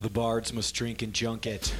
The bards must drink and junket.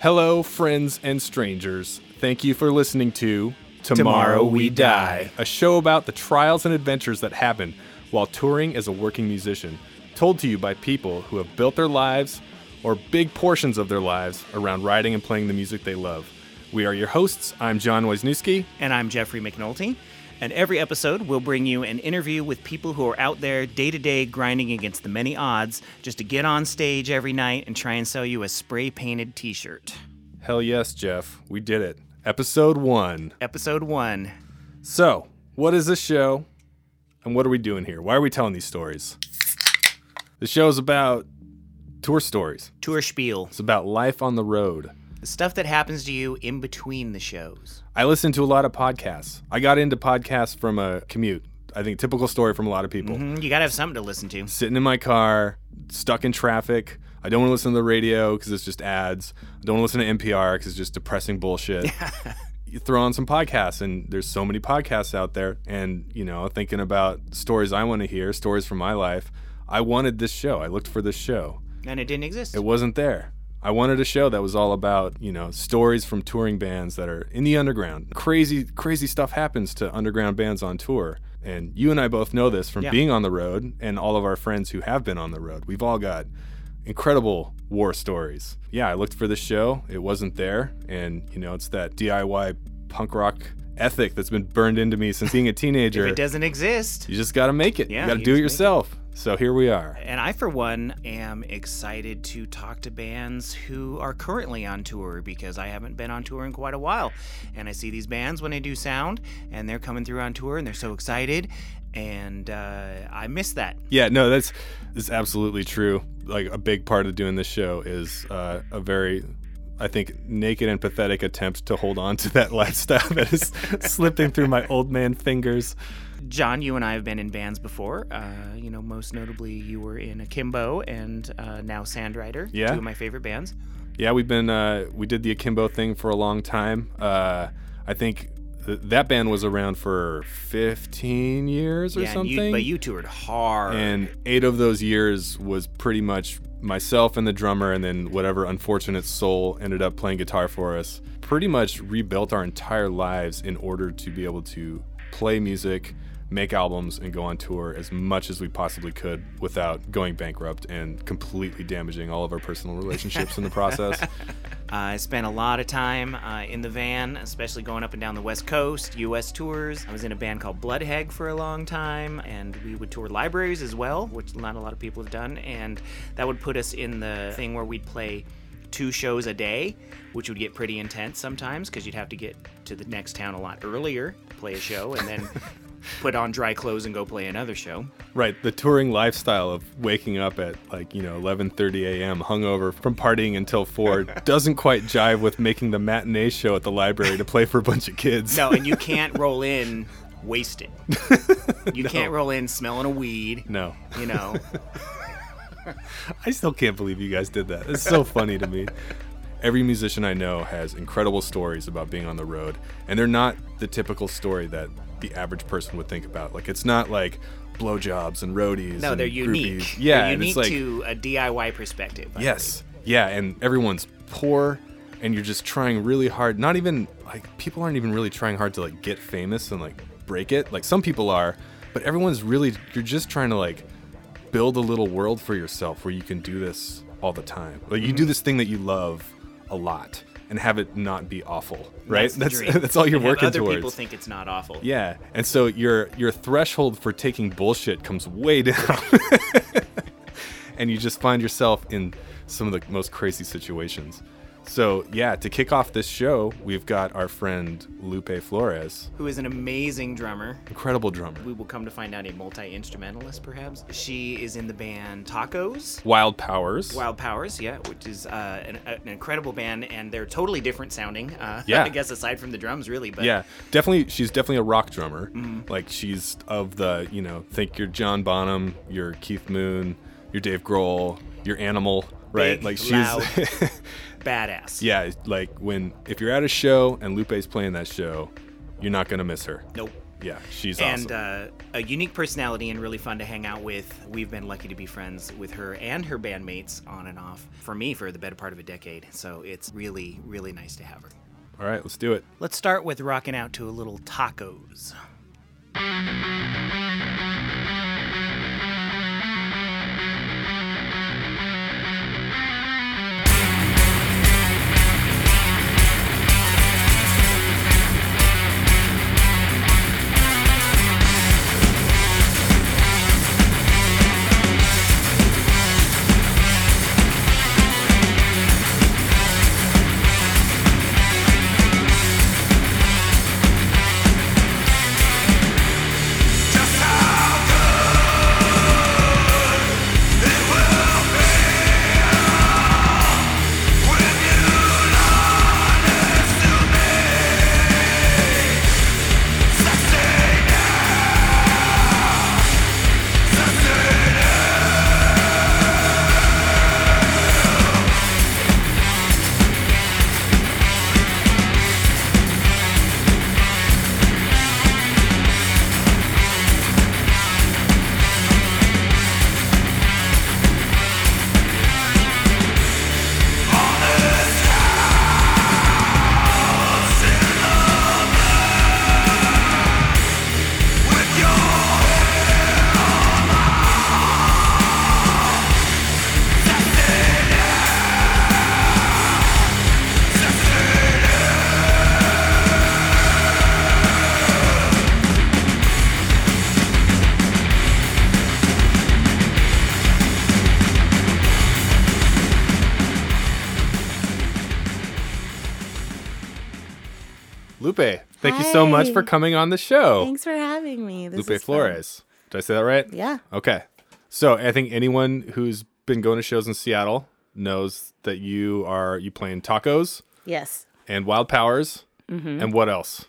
Hello, friends and strangers. Thank you for listening to Tomorrow We Die. a show about the trials and adventures that happen while touring as a working musician, told to you by people who have built their lives or big portions of their lives around writing and playing the music they love. We are your hosts. I'm John Wisniewski. And I'm Jeffrey McNulty. And every episode, we'll bring you an interview with people who are out there day to day grinding against the many odds just to get on stage every night and try and sell you a spray painted t shirt. Hell yes, Jeff. We did it. Episode one. Episode one So, what is this show? And what are we doing here? Why are we telling these stories? The show is about tour stories. tour spiel. It's about life on the road. The stuff that happens to you in between the shows. I listen to a lot of podcasts. I got into podcasts from a commute. I think typical story from a lot of people. Mhm, You gotta have something to listen to. Sitting in my car, stuck in traffic. I don't want to listen to the radio because it's just ads. I don't want to listen to NPR because it's just depressing bullshit. you throw on some podcasts, and there's so many podcasts out there. And, you know, thinking about stories I want to hear, stories from my life, I wanted this show. I looked for this show. And it didn't exist. It wasn't there. I wanted a show that was all about, you know, stories from touring bands that are in the underground. Crazy, crazy stuff happens to underground bands on tour. And you and I both know this from Yeah. being on the road and all of our friends who have been on the road. We've all got incredible war stories. Yeah, I looked for this show. It wasn't there. And, you know, it's that DIY punk rock ethic that's been burned into me since being a teenager. if it doesn't exist. you just got to make it. Yeah, you got to do it yourself. it. So here we are. And I, for one, am excited to talk to bands who are currently on tour because I haven't been on tour in quite a while. And I see these bands when they do sound and they're coming through on tour and they're so excited. And uh, I miss that. Yeah, no, that's that's absolutely true. Like a big part of doing this show is uh, a very, I think, naked and pathetic attempt to hold on to that lifestyle that is slipping through my old man fingers. John, you and I have been in bands before. Uh, you know, most notably, you were in Akimbo and uh, now Sandrider, Yeah. two of my favorite bands. Yeah, we've been uh, we did the akimbo thing for a long time. Uh, I think th- that band was around for 15 years or yeah, and you- something. but you toured hard. and eight of those years was pretty much myself and the drummer and then whatever unfortunate soul ended up playing guitar for us pretty much rebuilt our entire lives in order to be able to play music make albums and go on tour as much as we possibly could without going bankrupt and completely damaging all of our personal relationships in the process I spent a lot of time uh, in the van, especially going up and down the West Coast, U.S. tours. I was in a band called Bloodhag for a long time, and we would tour libraries as well, which not a lot of people have done. And that would put us in the thing where we'd play two shows a day, which would get pretty intense sometimes because you'd have to get to the next town a lot earlier, play a show, and then put on dry clothes and go play another show. right the touring lifestyle of waking up at like you know 11:30 a.m. hungover from partying until 4 doesn't quite jive with making the matinee show at the library to play for a bunch of kids No, and you can't roll in wasted. You can't roll in smelling a weed. no You know, I still can't believe you guys did that. It's so funny to me. Every musician I know has incredible stories about being on the road, and they're not the typical story that the average person would think about. Like it's not like blowjobs and roadies. no, and they're unique. groupies. Yeah, they're unique like to a DIY perspective. I yes, yeah, and everyone's poor, and you're just trying really hard. Not even like people aren't even really trying hard to like get famous and like break it. Like some people are, but everyone's really you're just trying to like build a little world for yourself where you can do this all the time. Like you do mm-hmm. this thing that you love a lot and have it not be awful, right? That's, that's that's all you're And working other towards. people think it's not awful. Yeah, and so your your threshold for taking bullshit comes way down, and you just find yourself in some of the most crazy situations. So yeah, to kick off this show, we've got our friend Lupe Flores, Who is an amazing drummer. incredible drummer. We will come to find out a multi instrumentalist, perhaps. She is in the band Tacos. Wild Powers. Wild Powers, yeah, which is uh, an, an incredible band, and they're totally different sounding. Uh, Yeah. I guess aside from the drums, really. But Yeah, definitely. She's definitely a rock drummer. Mm-hmm. Like she's of the you know, think you're John Bonham, you're Keith Moon, you're Dave Grohl, you're Animal. right? Big, like she's. Badass. yeah, like when if you're at a show and Lupe's playing that show, you're not gonna miss her. Nope. Yeah, she's and awesome. uh, a unique personality and really fun to hang out with. We've been lucky to be friends with her and her bandmates on and off for me for the better part of a decade. So it's really, really nice to have her. All right, let's do it. Let's start with rocking out to a little tacos. Thank you so much for coming on the show. Thanks for having me. This Lupe is fun. Flores. Did I say that right? Yeah. Okay. So I think anyone who's been going to shows in Seattle knows that you are you playing tacos Yes. and Wild Powers Mm-hmm. and what else?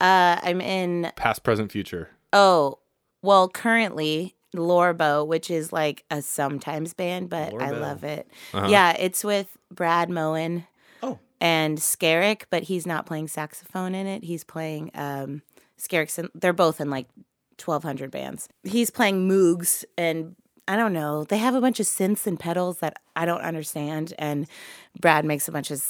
Uh, I'm in. Past, present, future. Oh, well, currently Lorbo, which is like a sometimes band, but I love it. Uh-huh. Yeah, it's with Brad Moen and Skerik, but he's not playing saxophone in it. He's playing um Skerik's. In, they're both in like 1,200 bands. He's playing Moogs and. I don't know. They have a bunch of synths and pedals that I don't understand, and Brad makes a bunch of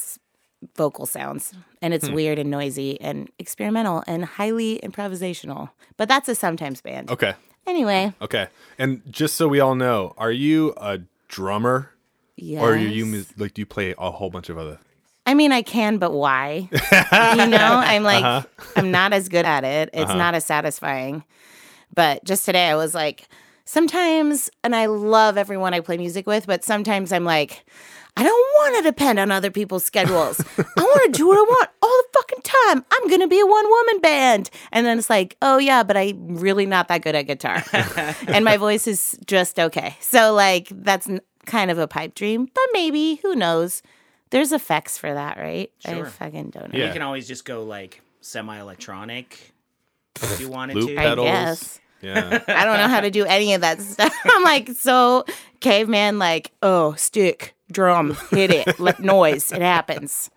vocal sounds, and it's weird and noisy and experimental and highly improvisational. But that's a sometimes band. Okay. Anyway, Okay. And just so we all know, are you a drummer yes. or are you like do you play a whole bunch of other? I mean, I can, but why? you know, I'm like, uh-huh. I'm not as good at it. It's uh-huh. not as satisfying. But just today, I was like, sometimes, and I love everyone I play music with, but sometimes I'm like, I don't want to depend on other people's schedules. I want to do what I want all the fucking time. I'm going to be a one woman band. And then it's like, oh, yeah, but I'm really not that good at guitar. and my voice is just okay. So, like, that's n- kind of a pipe dream, but maybe, who knows? There's effects for that, right? Sure. I fucking don't know. Yeah. you can always just go like semi-electronic if you wanted Loop to. I pedals. guess. Yeah. I don't know how to do any of that stuff. I'm like so caveman, like, oh, stick, drum, hit it, let noise, it happens.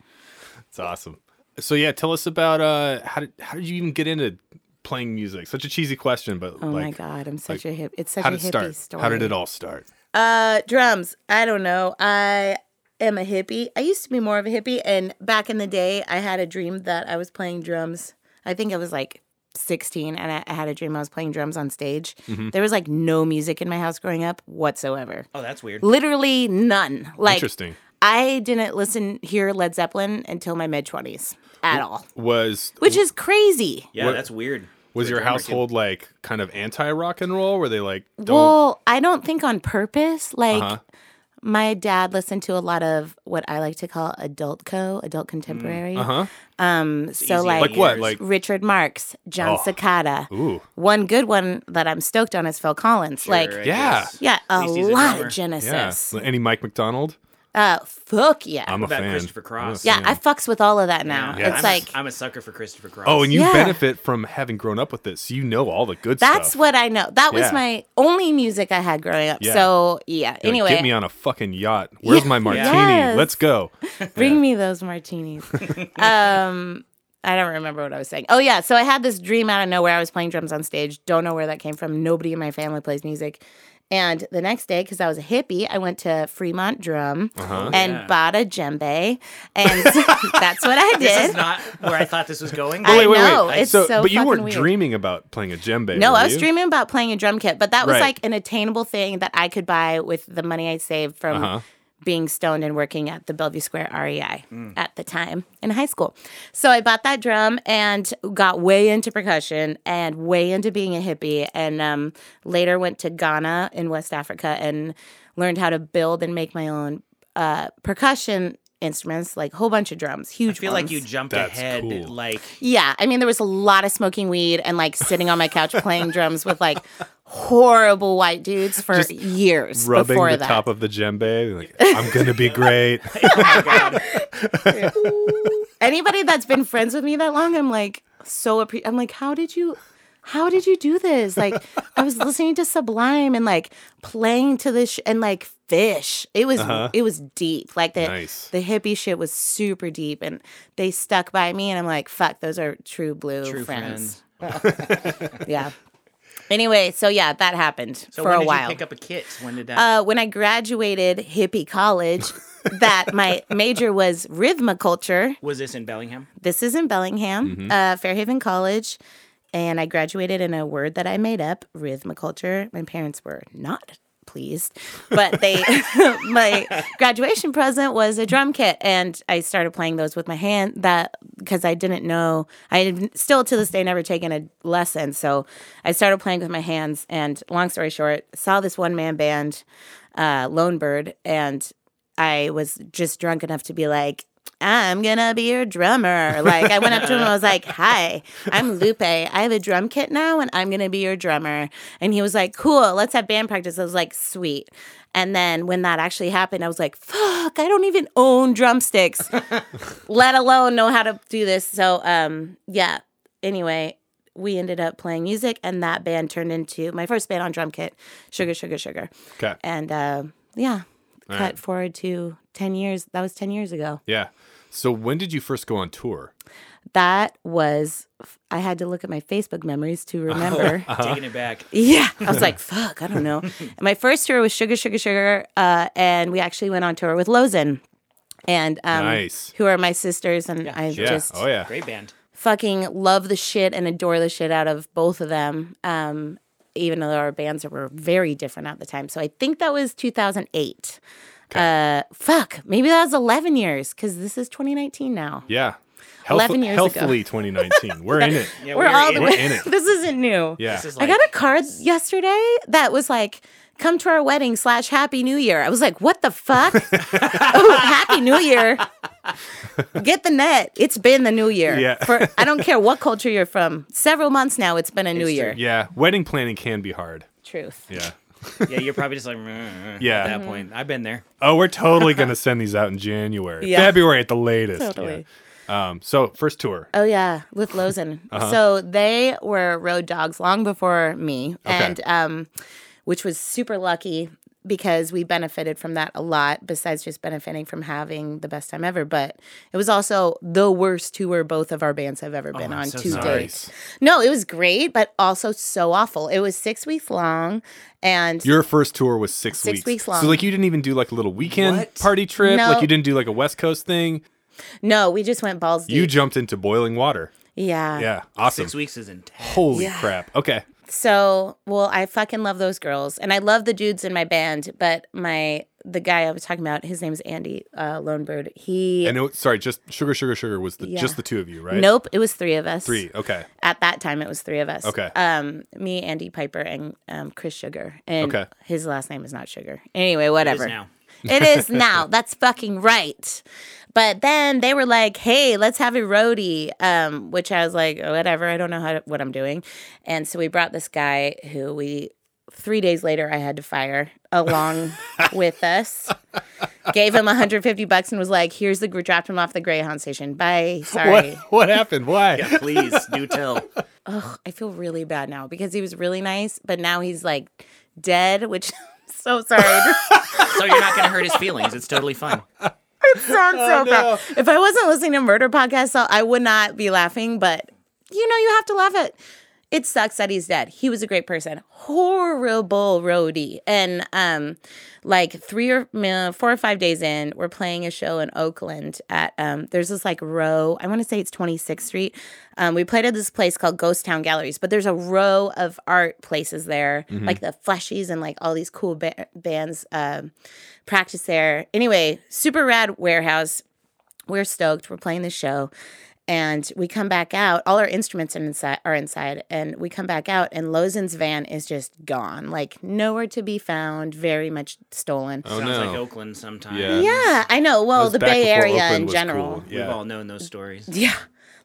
It's awesome. So yeah, tell us about uh how did how did you even get into playing music? Such a cheesy question, but Oh like my god, I'm such a hip. It's such how a did hippie start? story. How did it all start? Uh, drums. I don't know. I am a hippie. I used to be more of a hippie, and back in the day, I had a dream that I was playing drums. I think I was like 16, and I, I had a dream I was playing drums on stage. Mm-hmm. There was like no music in my house growing up whatsoever. Oh, that's weird. Literally none. Like Interesting. I didn't listen hear Led Zeppelin until my mid 20s at all, Was which is crazy. Yeah, What- that's weird. was your drummer, too. household like kind of anti rock and roll? Were they like don't Well, I don't think on purpose. Like Uh-huh. My dad listened to a lot of what I like to call adult co, adult contemporary. uh-huh. Um, so easy like, Like what? Like Richard Marx, John Oh. Secada. ooh. One good one that I'm stoked on is Phil Collins. Sure, like, I Yeah. guess. yeah, a least a lot drummer. of Yeah. Genesis. Any Mike McDonald? Uh, fuck yeah. I'm a about fan. Christopher I'm a Cross? yeah, fan. I fucks with all of that now. Yeah. It's I'm, like a, I'm a sucker for Christopher Cross. Oh, and you Yeah. benefit from having grown up with it, so you know all the good stuff. that's stuff. what I know. That was Yeah. my only music I had growing up. Yeah. So yeah. You're like, Anyway, get me on a fucking yacht. Where's my martini? Yes. Let's go. Bring me those martinis. um, I don't remember what I was saying. Oh yeah, so I had this dream out of nowhere. I was playing drums on stage. Don't know where that came from. Nobody in my family plays music. And the next day, because I was a hippie, I went to Fremont Drum Uh-huh. and yeah. bought a djembe, and that's what I This did. is not where I thought this was going. I wait, wait, know, wait. it's so, so but you weren't weird. dreaming about playing a djembe. No, were I was you? dreaming about playing a drum kit, but that was Right. like an attainable thing that I could buy with the money I saved from Uh-huh. Being stoned and working at the Bellevue Square REI Mm. at the time in high school. So I bought that drum and got way into percussion and way into being a hippie. And um, later went to Ghana in West Africa and learned how to build and make my own uh, percussion instruments, like a whole bunch of drums, huge. I huge feel like you jumped That's ahead. cool. Like Yeah, I mean, there was a lot of smoking weed and like sitting on my couch playing drums with like horrible white dudes for Just years rubbing before the that. top of the djembe. Like, I'm gonna be great. Oh Anybody that's been friends with me that long, I'm like so. Appre- I'm like, how did you? How did you do this? Like, I was listening to Sublime and like playing to this sh- and like Phish. It was it was deep. Like the Uh-huh. Nice. the hippie shit was super deep, and they stuck by me. And I'm like, fuck, those are true blue true friends. friends. Yeah. Anyway, so yeah, that happened So for when a did while. you pick up a kit? When did that? uh, when I graduated hippie college, that my major was rhythmiculture. was this in Bellingham? This is in Bellingham, Mm-hmm. uh, Fairhaven College. And I graduated in a word that I made up, rhythmiculture. My parents were not pleased, but they, my graduation present was a drum kit. And I started playing those with my hand that, because I didn't know, I had still to this day never taken a lesson. So I started playing with my hands. And long story short, saw this one man band, uh, Lone Bird, and I was just drunk enough to be like, I'm gonna be your drummer. Like I went up to him and I was like, Hi, I'm Lupe. I have a drum kit now and I'm gonna be your drummer. And he was like, Cool, let's have band practice. I was like, Sweet. And then when that actually happened, I was like, fuck, I don't even own drumsticks, let alone know how to do this. So um yeah. Anyway, we ended up playing music and that band turned into my first band on drum kit, Sugar Sugar Sugar. Okay. And uh, yeah, All cut right. forward to 10 years. That was 10 years ago. Yeah. So when did you first go on tour? That was, I had to look at my Facebook memories to remember. Uh-huh. Taking it back. yeah. I was like, fuck, I don't know. And my first tour was Sugar, Sugar, Sugar. Uh, and we actually went on tour with Lozen. And um, Nice. who are my sisters, and I Yeah. just oh yeah. Great band. fucking love the shit and adore the shit out of both of them. Um, even though our bands were very different at the time. So I think that was 2008. Uh, fuck, maybe that was 11 years because this is 2019 now. Yeah. 11 years ago. healthily 2019. We're in it. Yeah, We're we're all in the We're way. in it. this isn't new. Yeah. This is I got a card yesterday that was like, "Come to our wedding slash Happy New Year." I was like, "What the fuck? oh, Happy New Year! Get the net. It's been the New Year. Yeah. For I don't care what culture you're from. Several months now, it's been a New It's Year. true. yeah. Wedding planning can be hard. Truth. Yeah. yeah, you're probably just like, "Mm, Yeah. At Mm-hmm. that point, I've been there. Oh, we're totally gonna send these out in January, Yeah. February at the latest. Totally. Yeah. Um. So first tour. Oh yeah, with Lozen. So they were road dogs long before me, and um, which was super lucky because we benefited from that a lot. Besides just benefiting from having the best time ever, but it was also the worst tour both of our bands have ever oh, been I'm on so to sorry. date. No, it was great, but also so awful. It was six weeks long, and Your first tour was six, Six weeks. weeks long. So like you didn't even do like a little weekend What? party trip. No. Like you didn't do like a West Coast thing. no, we just went balls deep. You jumped into boiling water. yeah, Yeah. Awesome. Six weeks is intense. Holy Yeah. crap. Okay. So, well, I fucking love those girls, and I love the dudes in my band. But my the guy I was talking about, his name's Andy uh, Lonebird. He And it, sorry, just sugar, sugar, sugar was the Yeah. just the two of you, right? nope, it was three of us. Three. Okay. at that time. It was three of us. Okay. Um, me, Andy Piper, and um, Chris Sugar. And Okay. his last name is not Sugar. Anyway, It is whatever. now. It is now. That's fucking right. But then they were like, "Hey, let's have a roadie," um, which I was like, "Whatever. I don't know how to, what I'm doing." And so we brought this guy who we three days later, I had to fire along with us. Gave him 150 bucks and was like, "Here's the we dropped him off the Greyhound station. Bye. Sorry." What what happened? Why? Yeah, please do tell. Ugh, I feel really bad now because he was really nice, but now he's like dead, which I'm so sorry. So you're not going to hurt his feelings. It's totally fine. Sounds so bad. If I wasn't listening to murder podcasts, I I would not be laughing. But you know, you have to laugh at. It sucks that he's dead. He was a great person. Horrible roadie. And um, like three or four or five days in, we're playing a show in Oakland at um, there's this like row. I want to say it's 26th Street. Um, we played at this place called Ghost Town Galleries, but there's a row of art places there, like the Fleshies and like all these cool ba- bands um, practice there. Anyway, super rad warehouse we're stoked. We're playing the show. And we come back out. All our instruments are inside, are inside. And we come back out, and Lozen's van is just gone. Like, nowhere to be found, very much stolen. Oh Sounds no. like Oakland sometimes. Yeah. yeah, I know. Well, the Bay Area Oakland in general. cool. We've all known those stories. Yeah.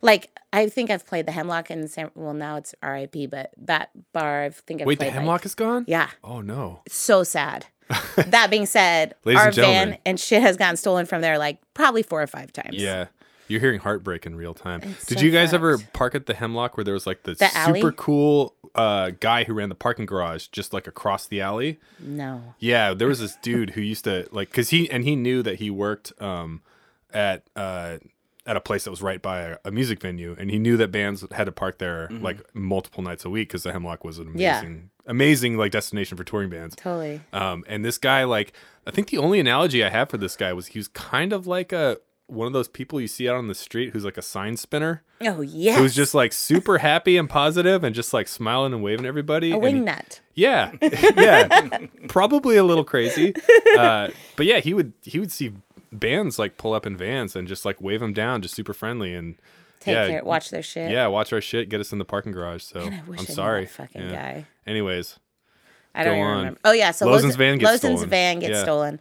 Like, I think I've played the Hemlock in San, well, now it's RIP, but that bar, I think I've played. Wait, the hemlock like, is gone? yeah. Oh no. so sad. that being said, Ladies our and van and shit has gotten stolen from there like probably four or five times. Yeah. You're hearing heartbreak in real time. Did so you guys ever park at the Hemlock where there was like the, The alley? super cool uh, guy who ran the parking garage just like across the alley? No. Yeah, there was this dude who used to like cuz he and he knew that he worked um at uh at a place that was right by a, a music venue and he knew that bands had to park there like multiple nights a week cuz the Hemlock was an Yeah. amazing amazing like destination for touring bands. Totally. Um, and this guy, like, I think the only analogy I have for this guy was he was kind of like a one of those people you see out on the street who's like a sign spinner, Oh yeah. who's just like super happy and positive and just like smiling and waving at everybody. a wingnut. yeah, yeah, probably a little crazy, uh, but yeah, he would he would see bands like pull up in vans and just like wave them down, just super friendly and Take yeah, care. Watch their shit. yeah, watch our shit, get us in the parking garage. So Man, I wish I I'm knew sorry, fucking Yeah. guy. Anyways, I don't Go even on. remember. Oh yeah, so Lozen's van gets Lozen's stolen. van gets Yeah. stolen,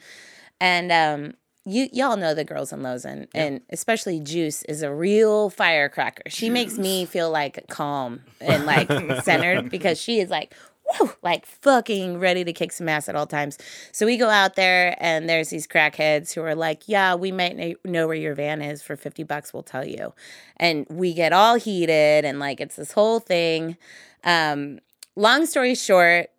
and um, you y'all know the girls in Lozen, and especially Juice is a real firecracker. She makes me feel like calm and like centered because she is like. Woo, like fucking ready to kick some ass at all times. So we go out there and there's these crackheads who are like, "Yeah, we might know where your van is for 50 bucks, we'll tell you." And we get all heated and like it's this whole thing. Um long story short,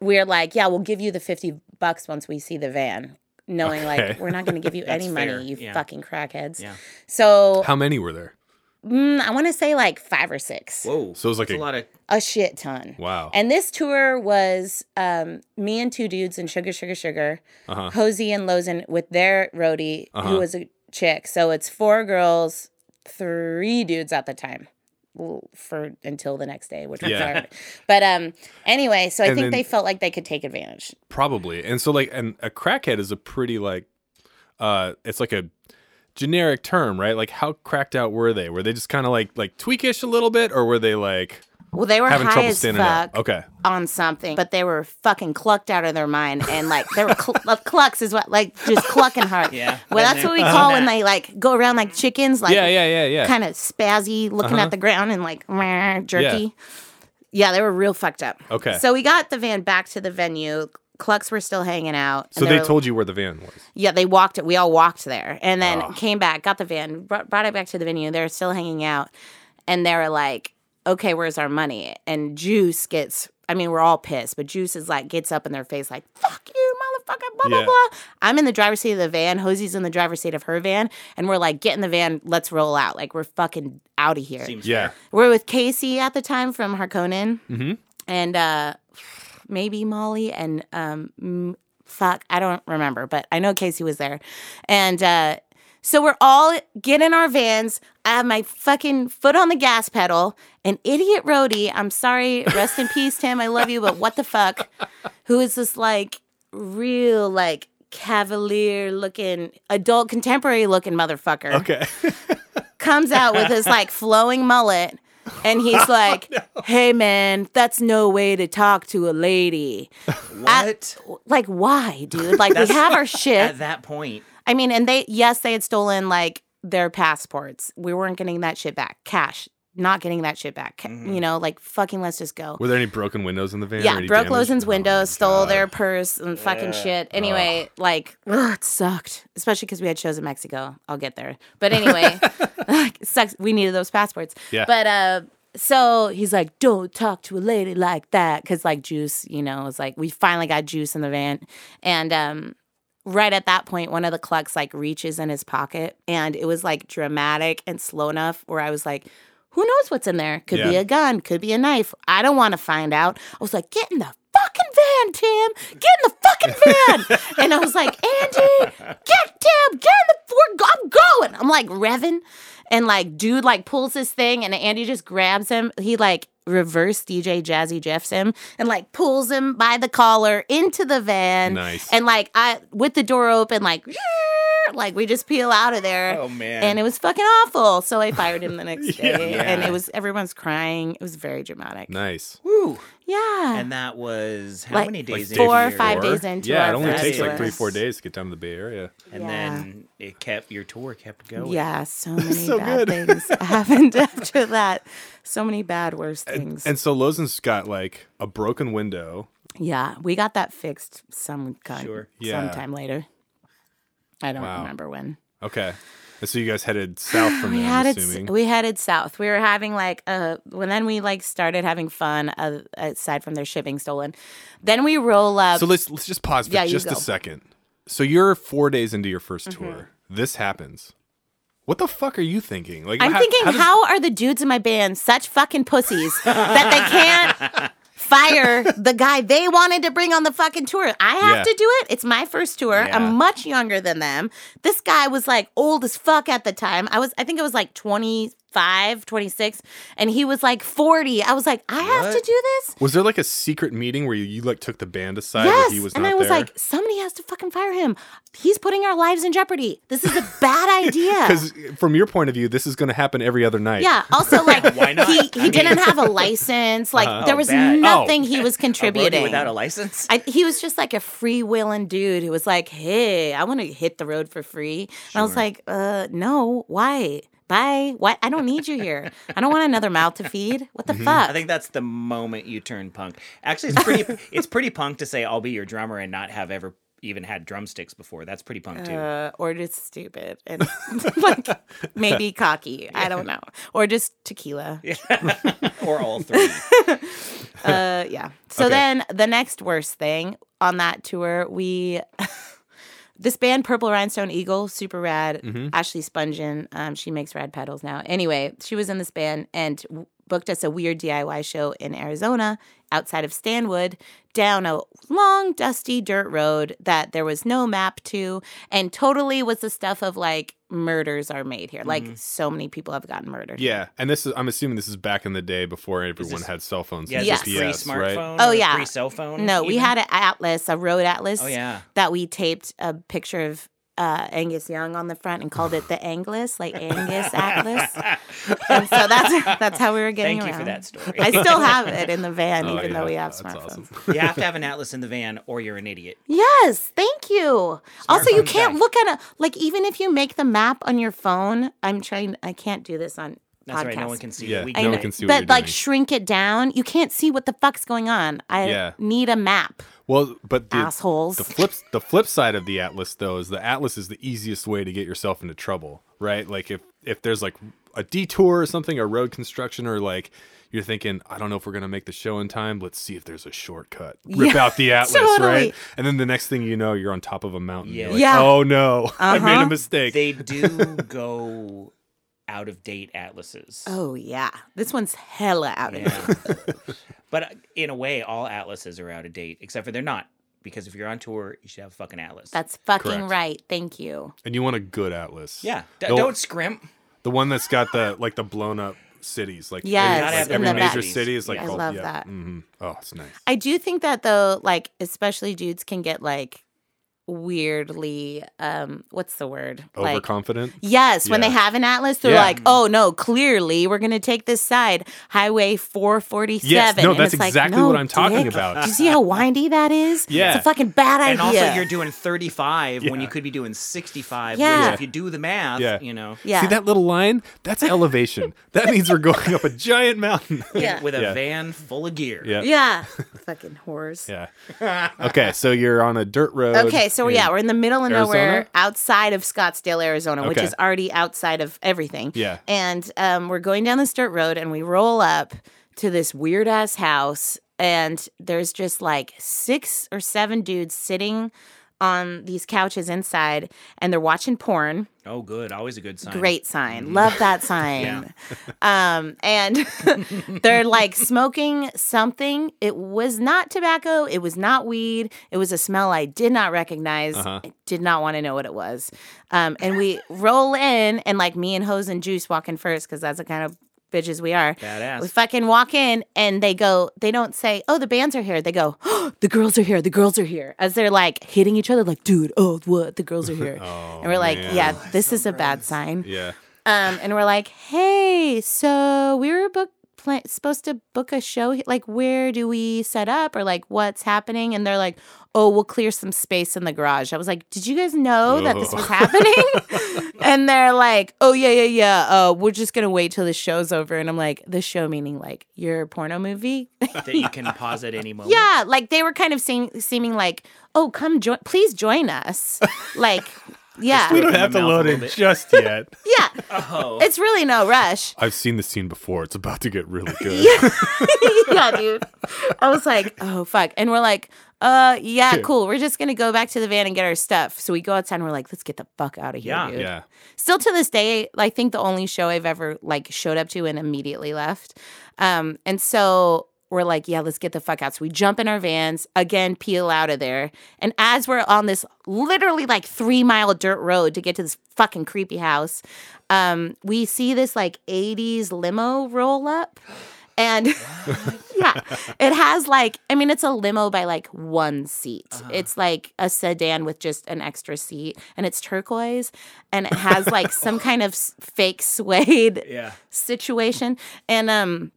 we're like, yeah, we'll give you the 50 bucks once we see the van, knowing Okay. like we're not going to give you any money, fair, you yeah. fucking crackheads. Yeah. So how many were there? mm, I want to say like five or six, Whoa. So it was like a- a lot of. a shit ton. Wow. And this tour was um, me and two dudes and Sugar, Sugar, Sugar, Uh-huh. Hosey and Lozen with their roadie, Uh-huh. who was a chick. So it's four girls, three dudes at the time. For until the next day, which was Yeah. hard. But um, anyway, so I And think they felt like they could take advantage. Probably. And so like and a crackhead is a pretty like uh it's like a generic term, right? Like how cracked out were they? Were they just kind of like like tweakish a little bit or were they like Well, they were having high trouble as standing fuck up? Okay. on something, but they were fucking clucked out of their mind, and like they were cl- clucks is what like just clucking hard. Yeah, Well, been that's there. what we Done call when that. they like go around like chickens, like yeah, yeah, yeah, yeah. kind of spazzy, looking Uh-huh. at the ground and like meh, jerky. Yeah. they were real fucked up. Okay. So we got the van back to the venue. Clucks were still hanging out. so and they were- told you where the van was. yeah, they walked it. We all walked there and then Oh. came back, got the van, brought, brought it back to the venue. They were still hanging out. And they were like, okay, where's our money? And Juice gets, I mean, we're all pissed, but Juice is like, gets up in their face, like, fuck you, motherfucker, blah, blah, Yeah. blah. I'm in the driver's seat of the van. Hosey's in the driver's seat of her van. And we're like, get in the van, let's roll out. Like, we're fucking out of here. Seems Yeah. fair. We're with Casey at the time from Harkonnen, Mm-hmm. and uh, maybe Molly and um, fuck, I don't remember, but I know Casey was there, and uh, so we're all get in our vans. I have my fucking foot on the gas pedal. An idiot roadie. I'm sorry. Rest in peace, Tim. I love you, but what the fuck? Who is this like real like cavalier looking adult contemporary looking motherfucker? Okay. comes out with his like flowing mullet and he's oh, like, "Hey man, that's no way to talk to a lady." What? Like why, dude? Like we have our shit. At that point, I mean, and they yes, they had stolen like their passports. We weren't getting that shit back. Cash. not getting that shit back. Mm-hmm. You know, like fucking let's just go. Were there any broken windows in the van? Yeah, broke damage? Lozen's Oh window, stole God. their purse and fucking shit. Anyway, like ugh, it sucked, especially because we had shows in Mexico. I'll get there, but anyway, it sucks. We needed those passports. Yeah. But uh, so he's like, "Don't talk to a lady like that," because like Juice, you know, was like we finally got Juice in the van, and um. Right at that point, one of the clucks like reaches in his pocket, and it was like dramatic and slow enough where I was like, "Who knows what's in there? Could be a gun, could be a knife. I don't want to find out." I was like, "Get in the fucking van, Tim. Get in the fucking van." and I was like, "Andy, get Tim. Get in the. We're, I'm going." I'm like revving, and like dude like pulls this thing, and Andy just grabs him. He like reverse DJ Jazzy Jeffs him and like pulls him by the collar into the van. Nice. And like I with the door open, like like we just peel out of there. Oh, man. And it was fucking awful. So I fired him the next day, Yeah. and it was everyone's crying. It was very dramatic. Nice. Woo. Yeah, And that was how like many days day four or five your- days into Yeah, our it only first takes like tour. three, four days to get down to the Bay Area. And Yeah. then it kept your tour kept going. Yeah, so many So bad good. things happened after that. So many bad, worse things. And so Lozen's got like a broken window. yeah, we got that fixed some kind, Sure. Yeah. sometime later. I don't Wow. remember when. Okay. So you guys headed south from we there, I'm headed assuming. we headed south. We were having like uh when then we like started having fun uh, aside from their shipping stolen. Then we roll up. so let's let's just pause for Yeah, just a. Mm-hmm. second. So you're four days into your 1st tour. This happens. What the fuck are you thinking? Like I'm how- thinking, how does- how are the dudes in my band such fucking pussies that they can't fire the guy they wanted to bring on the fucking tour? I have Yeah. to do it. It's my first tour. Yeah. I'm much younger than them. This guy was like old as fuck at the time. I was, I think it was like 25, 26, and he was like 40. I was like, I have to do this. Was there like a secret meeting where you, you like took the band aside Yes, he was and not I was there? like, somebody has to fucking fire him. He's putting our lives in jeopardy. This is a bad idea. Because from your point of view, this is going to happen every other night. Yeah. Also, like, Why not? he, I he mean- didn't have a license. Like, there was bad. nothing he was A contributing. without a license. I, he was just like a freewheeling dude who was like, "Hey, I want to hit the road for free," and I was like, "Uh, no, why? Bye. What? I don't need you here. I don't want another mouth to feed. What the fuck? I think that's the moment you turn punk. Actually, it's pretty. it's pretty punk to say I'll be your drummer and not have ever even had drumsticks before. That's pretty punk too. uh, or just stupid and like maybe cocky. I don't know. Or just tequila. or all three. Uh, yeah. So Okay. then the next worst thing on that tour, we this band Purple Rhinestone Eagle, super rad. Mm-hmm. Ashley Spungin, um, she makes rad pedals now. Anyway, she was in this band and w- booked us a weird DIY show in Arizona outside of Stanwood down a long dusty dirt road that there was no map to and totally was the stuff of like murders are made here. Like so many people have gotten murdered. Mm-hmm. Yeah, and this is I'm assuming this is back in the day before everyone this- had cell phones. Yeah, and Yes. this GPS, pre right? smartphone. Oh, yeah. pre cell phone. No, we had an atlas, a road atlas. Oh yeah. that we taped a picture of uh, Angus Young on the front and called it the Anglus, like Angus Atlas. and so that's that's how we were getting Thank you around. for that story. I still have it in the van, Oh, even yeah, though we have smartphones. awesome. you have to have an atlas in the van, or you're an idiot. Yes, thank you. also, you can't back. look at a like even if you make the map on your phone. I'm trying. I can't do this on. That's podcast. right. No one can see. Yeah, it. We no get one it. can see what but you're like doing. shrink it down. You can't see what the fuck's going on. I Yeah. need a map. Well, but the, Assholes. the flip the flip side of the atlas though is the atlas is the easiest way to get yourself into trouble, right? Like if if there's like a detour or something, or road construction, or like you're thinking, I don't know if we're gonna make the show in time. Let's see if there's a shortcut. Rip Yeah, out the atlas, totally. right? And then the next thing you know, you're on top of a mountain. You're Yeah. like, Yeah. Oh no, I made a Uh-huh. mistake. They do go out of date atlases. Oh yeah, this one's hella out of Yeah. but uh, in a way, all atlases are out of date, except for they're not. Because if you're on tour, you should have a fucking atlas. That's fucking Correct. right. Thank you. and you want a good atlas. yeah. D- The- don't scrimp. The one that's got the like the blown up cities, like Yes, every, like every major best. city is like I called. love yeah. that. mhm. Oh, it's nice. I do think that though, like especially dudes can get like weirdly um what's the word? Like Overconfident. Yes, when they have an atlas, they're Yeah. like, "Oh no, clearly we're gonna take this side, Highway 447." Yes, no, And that's it's like, exactly "No, what I'm talking dick. about. Do you see how windy that is? Yeah. it's a fucking bad idea. And also, you're doing 35 when you could be doing 65. Yeah. Which, if you do the math, Yeah. you know, yeah, See that little line? That's elevation. that means we're going up a giant mountain. yeah, with a Yeah. van full of gear. yeah. yeah, fucking whores. Yeah. Okay, so you're on a dirt road. Okay, so yeah, we're in the middle of nowhere, Arizona? outside of Scottsdale, Arizona, which Okay. is already outside of everything. Yeah. and um, we're going down this dirt road, and we roll up to this weird ass house, and there's just like six or seven dudes sitting on these couches inside, and they're watching porn. Oh, good. Always a good sign. Great sign. Love that sign. Um, and they're like smoking something. It was not tobacco. It was not weed. It was a smell I did not recognize. Uh-huh. I did not want to know what it was. Um, and we roll in, and like me and Hose and Juice walk in first because that's the kind of bitches we are. Badass. We fucking walk in and they go, they don't say, oh, the bands are here. They go, oh, the girls are here. The girls are here. As they're like hitting each other, like, dude, oh, what? The girls are here. and we're like, Oh, man. yeah, this is a bad sign. Yeah. Um, and we're like, hey, so we were book pla- supposed to book a show. Like, where do we set up, or like, what's happening? And they're like, oh, we'll clear some space in the garage. I was like, did you guys know that this was happening? and they're like, oh yeah, yeah, yeah. Uh, we're just gonna wait till the show's over. And I'm like, the show meaning like your porno movie. that you can pause at any moment. yeah, like they were kind of seem- seeming like, oh, come join, please join us. like, yeah, We don't have to load little in just yet. yeah. Oh. It's really no rush. I've seen the scene before. It's about to get really good. yeah, dude. I was like, oh fuck. And we're like, uh yeah, cool. We're just gonna go back to the van and get our stuff. So we go outside and we're like, let's get the fuck out of here, Yeah. dude. Yeah. Still to this day, I think the only show I've ever like showed up to and immediately left. Um, and so we're like, yeah, let's get the fuck out. So we jump in our vans, again, peel out of there. And as we're on this literally like three mile dirt road to get to this fucking creepy house, um, we see this like 80s limo roll up. And yeah, it has like, I mean, it's a limo by like one seat. It's like a sedan with just an extra seat and it's turquoise and it has like some kind of fake suede yeah. situation. And um,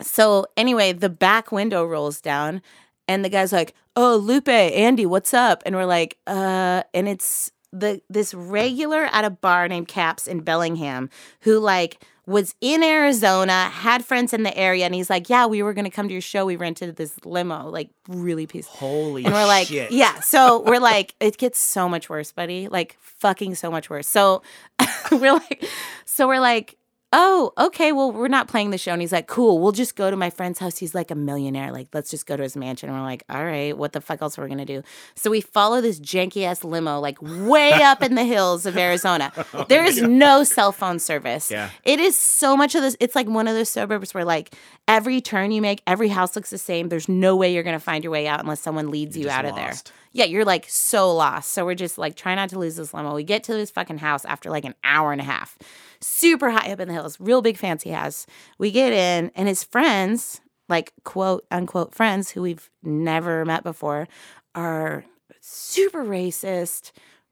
so anyway, the back window rolls down, and the guy's like, "Oh, Lupe, Andy, what's up?" And we're like, "Uh," and it's the this regular at a bar named Caps in Bellingham who like was in Arizona, had friends in the area, and he's like, "Yeah, we were gonna come to your show. We rented this limo, like really peaceful." Holy And we're like, shit. yeah. So we're like, it gets so much worse, buddy. Like fucking so much worse. So we're like, so we're like, oh, okay. Well, we're not playing the show. And he's like, cool. We'll just go to my friend's house. He's like a millionaire. Like, let's just go to his mansion. And we're like, all right, what the fuck else are we gonna do? So we follow this janky ass limo, like way up in the hills of Arizona. Oh, there is no cell phone service. Yeah. It is so much of this. It's like one of those suburbs where like every turn you make, every house looks the same. There's no way you're gonna find your way out unless someone leads you just out of lost. there. Yeah, you're like so lost. So we're just like trying not to lose this limo. We get to this fucking house after like an hour and a half. Super high up in the hills, real big fancy house. We get in and his friends, like quote unquote friends who we've never met before, are super racist,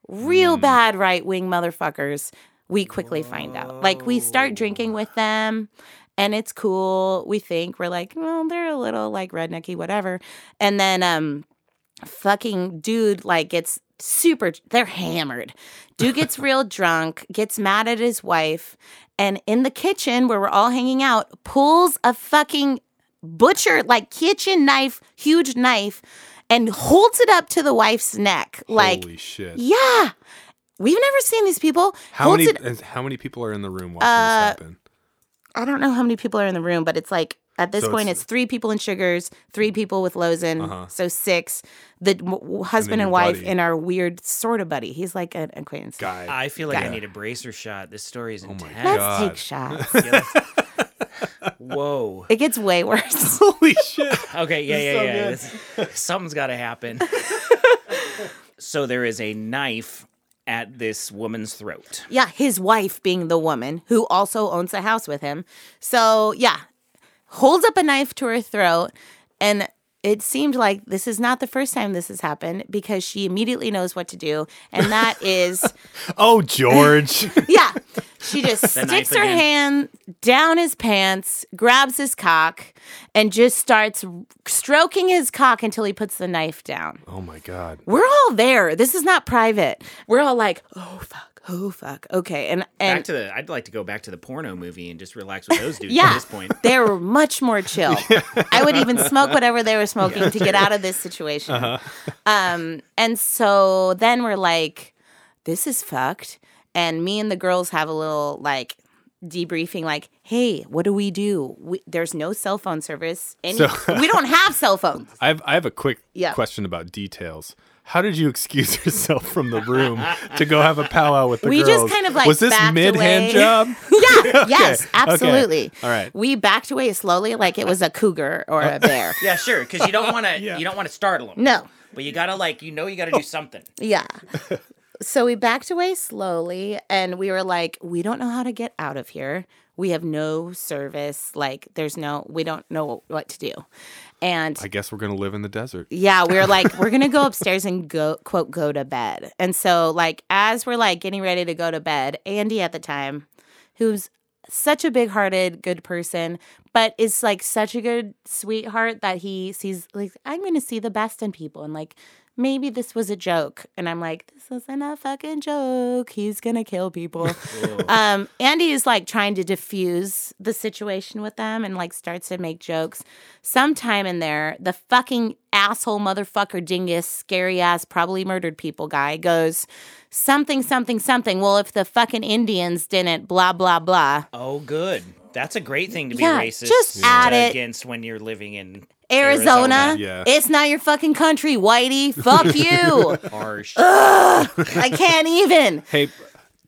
real bad right wing motherfuckers. We quickly find out. Like we start drinking with them and it's cool. We think we're like, well, they're a little like rednecky, whatever. And then um fucking dude like gets super they're hammered. Dude gets real drunk, gets mad at his wife, and in the kitchen where we're all hanging out, pulls a fucking butcher like kitchen knife, huge knife, and holds it up to the wife's neck. Like, Holy shit. yeah. We've never seen these people. How holds many? it How many people are in the room watching Uh, this happen? I don't know how many people are in the room, but it's like at this So point, it's- it's, three people in Sugars, three people with Lozen, Uh-huh. so six. The w- w- husband your and, wife buddy. and our weird sort of buddy. He's like an acquaintance. Guy. I feel like I need a bracer shot. This story is Oh my intense. Let's take shots. Yeah, let's- Whoa. it gets way worse. Holy shit. Okay, yeah, yeah, so yeah. Something's got to happen. so there is a knife at this woman's throat. yeah, his wife being the woman who also owns the house with him. So yeah, holds up a knife to her throat, and it seemed like this is not the first time this has happened because she immediately knows what to do. And that is, Oh, George. yeah, she just sticks her hand down his pants, grabs his cock, and just starts stroking his cock until he puts the knife down. oh my God. We're all there. This is not private. We're all like, oh, fuck. Oh fuck. Okay. And Back and to the. I'd like to go back to the porno movie and just relax with those dudes Yeah. at this point. they were much more chill. I would even smoke whatever they were smoking to get out of this situation. Uh-huh. Um, and so then we're like, this is fucked. And me and the girls have a little like debriefing, like, hey, what do we do? We, there's no cell phone service. Any, So- we don't have cell phones. I have I have a quick Yeah. question about details. How did you excuse yourself from the room to go have a powwow with the We girls? just kind of, like, was this backed mid hand job? Yeah, yes, okay. absolutely. All right. We backed away slowly like it was a cougar or a uh, bear. Yeah, sure. Because you don't want to. Yeah. You don't want to startle them. No. But you gotta like. You know, you gotta do oh. something. Yeah. so we backed away slowly and we were like, we don't know how to get out of here. We have no service. Like, there's no, we don't know what to do. And I guess we're gonna live in the desert. yeah, we are like, we're gonna go upstairs and go quote go to bed. And so like as we're like getting ready to go to bed, Andy at the time, who's such a big hearted, good person, but is like such a good sweetheart that he sees like I'm gonna see the best in people and like maybe this was a joke. And I'm like, this isn't a fucking joke. He's gonna kill people. um, Andy is like trying to diffuse the situation with them and like starts to make jokes. Sometime in there, the fucking asshole motherfucker dingus, scary ass, probably murdered people guy goes, something, something, something. Well, if the fucking Indians didn't, blah, blah, blah. Oh, good. That's a great thing to be Yeah, racist just add it. against when you're living in Arizona, Yeah. it's not your fucking country, whitey. Fuck you. Harsh. I can't even. Hey,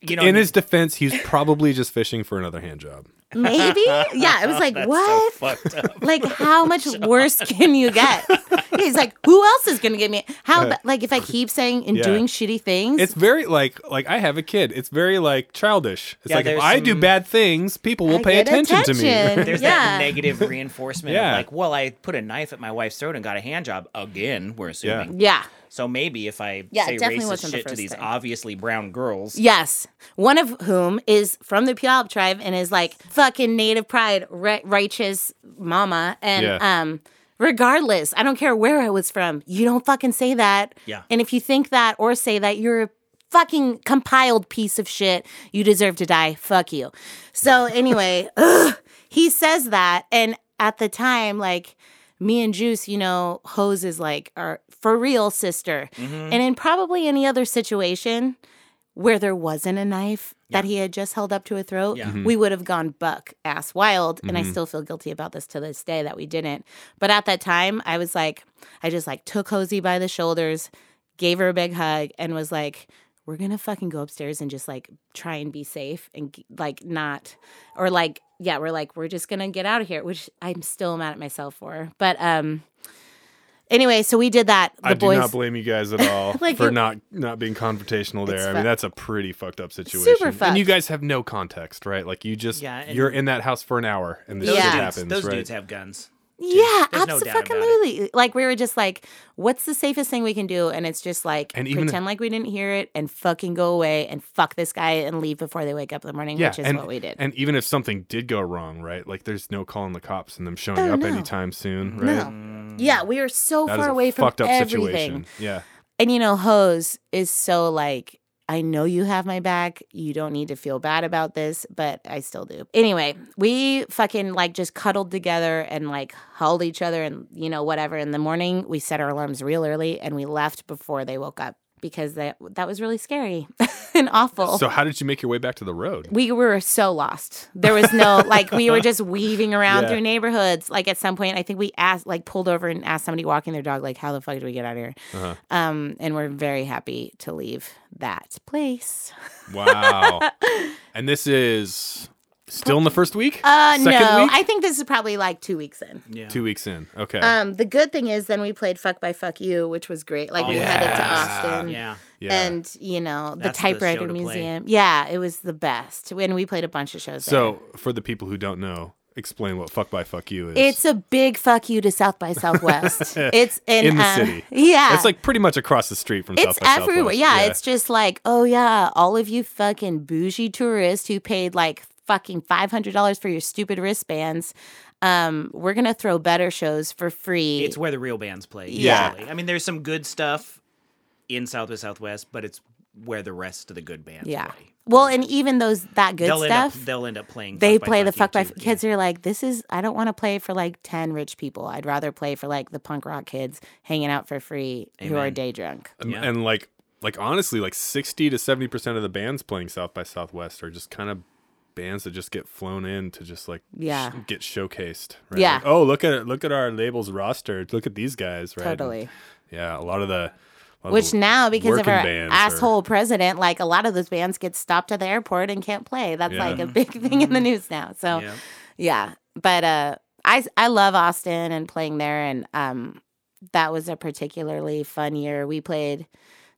you know, in his defense, he's probably just fishing for another hand job. Maybe? Yeah, it was like, that's what? So up. like how much worse can you get he's like who else is gonna give me how ba- like if i keep saying and Yeah. doing shitty things It's very like like I have a kid. It's very like childish. It's Yeah, like if there's I do bad things, people will I pay get attention, to me. There's Yeah. that negative reinforcement Yeah. of like, well, I put a knife at my wife's throat and got a hand job again. We're assuming. yeah So maybe if I Yeah, say definitely racist wasn't the shit to these time. obviously brown girls, yes. One of whom is from the puyallup tribe and is like fucking native pride ri- righteous mama. And Yeah. um regardless i don't care where i was from you don't fucking say that. Yeah. and if you think that or say that you're a fucking compiled piece of shit. You deserve to die. Fuck you. So anyway ugh, he says that and at the time like me and juice you know hose is like our for real sister mm-hmm. and in probably any other situation where there wasn't a knife that he had just held up to a throat, Yeah. Mm-hmm. we would have gone buck ass wild. And I mm-hmm. still feel guilty about this to this day that we didn't. But at that time, I was like, I just like took Hosey by the shoulders, gave her a big hug, and was like, we're gonna fucking go upstairs and just like try and be safe and like not, or like, yeah, we're like, we're just gonna get out of here, which I'm still mad at myself for. But, um, anyway, so we did that. The I boys. do not blame you guys at all Like, for it- not not being confrontational there. I mean, that's a pretty fucked up situation. Super fucked. And you guys have no context, right? Like you just Yeah, you're in that house for an hour and this those, shit dudes, happens, those right? dudes have guns. Yeah, There's no doubt about it. absolutely. Like we were just like, what's the safest thing we can do? And it's just like And pretend like we didn't hear it and fucking go away and fuck this guy and leave before they wake up in the morning, yeah, which is and, what we did. And even if something did go wrong, right? Like there's no calling the cops and them showing Oh, up no. anytime soon, right? no. Yeah, we are so That far away from fucked up everything. situation. Yeah. And you know, Hose is so like, I know you have my back. You don't need to feel bad about this, but I still do. Anyway, we fucking like just cuddled together and like held each other and you know whatever. In the morning, we set our alarms real early and we left before they woke up because that that was really scary and awful. So how did you make your way back to the road? we were so lost. There was no like we were just weaving around Yeah. through neighborhoods. Like at some point, I think we asked like pulled over and asked somebody walking their dog like, "How the fuck do we get out of here?" Uh-huh. Um, and we're very happy to leave that place. Wow. and this is still in the first week? Uh, Second no, week? I think this is probably like two weeks in. Yeah. Two weeks in. Okay. Um, the good thing is then we played "Fuck by Fuck You," which was great. Like we Oh, headed to. Austin. Yeah. yeah. And you know the That's the show typewriter play. museum, yeah, it was the best. And we played a bunch of shows. there. so for the people who don't know, explain what fuck by fuck you is. It's a big fuck you to South by Southwest. it's in, in the um, city. Yeah. It's like pretty much across the street from it's South by everywhere. Southwest. Yeah, it's just like, oh yeah, all of you fucking bougie tourists who paid like fucking five hundred dollars for your stupid wristbands. Um, we're gonna throw better shows for free. It's where the real bands play. Yeah. usually. I mean, there's some good stuff in South by Southwest, but it's where the rest of the good bands yeah. play. Well, and even those that good They'll stuff. end up they'll end up playing. they Fuck by play the Fuck fuck by You F- too. kids are like this is i don't want to play for like 10 rich people i'd rather play for like the punk rock kids hanging out for free who are day drunk And, Yeah. and like like honestly, like sixty to seventy percent of the bands playing South by Southwest are just kind of bands that just get flown in to just like Yeah. sh- get showcased. Right? Yeah. Like, oh, look at it! Look at our label's roster. Look at these guys. Right. And, totally yeah. A lot of the. a lot of which the now because of our bands are- asshole president like a lot of those bands get stopped at the airport and can't play that's Yeah. like a big thing in the news now so Yeah. yeah but uh i i love austin and playing there and um that was a particularly fun year we played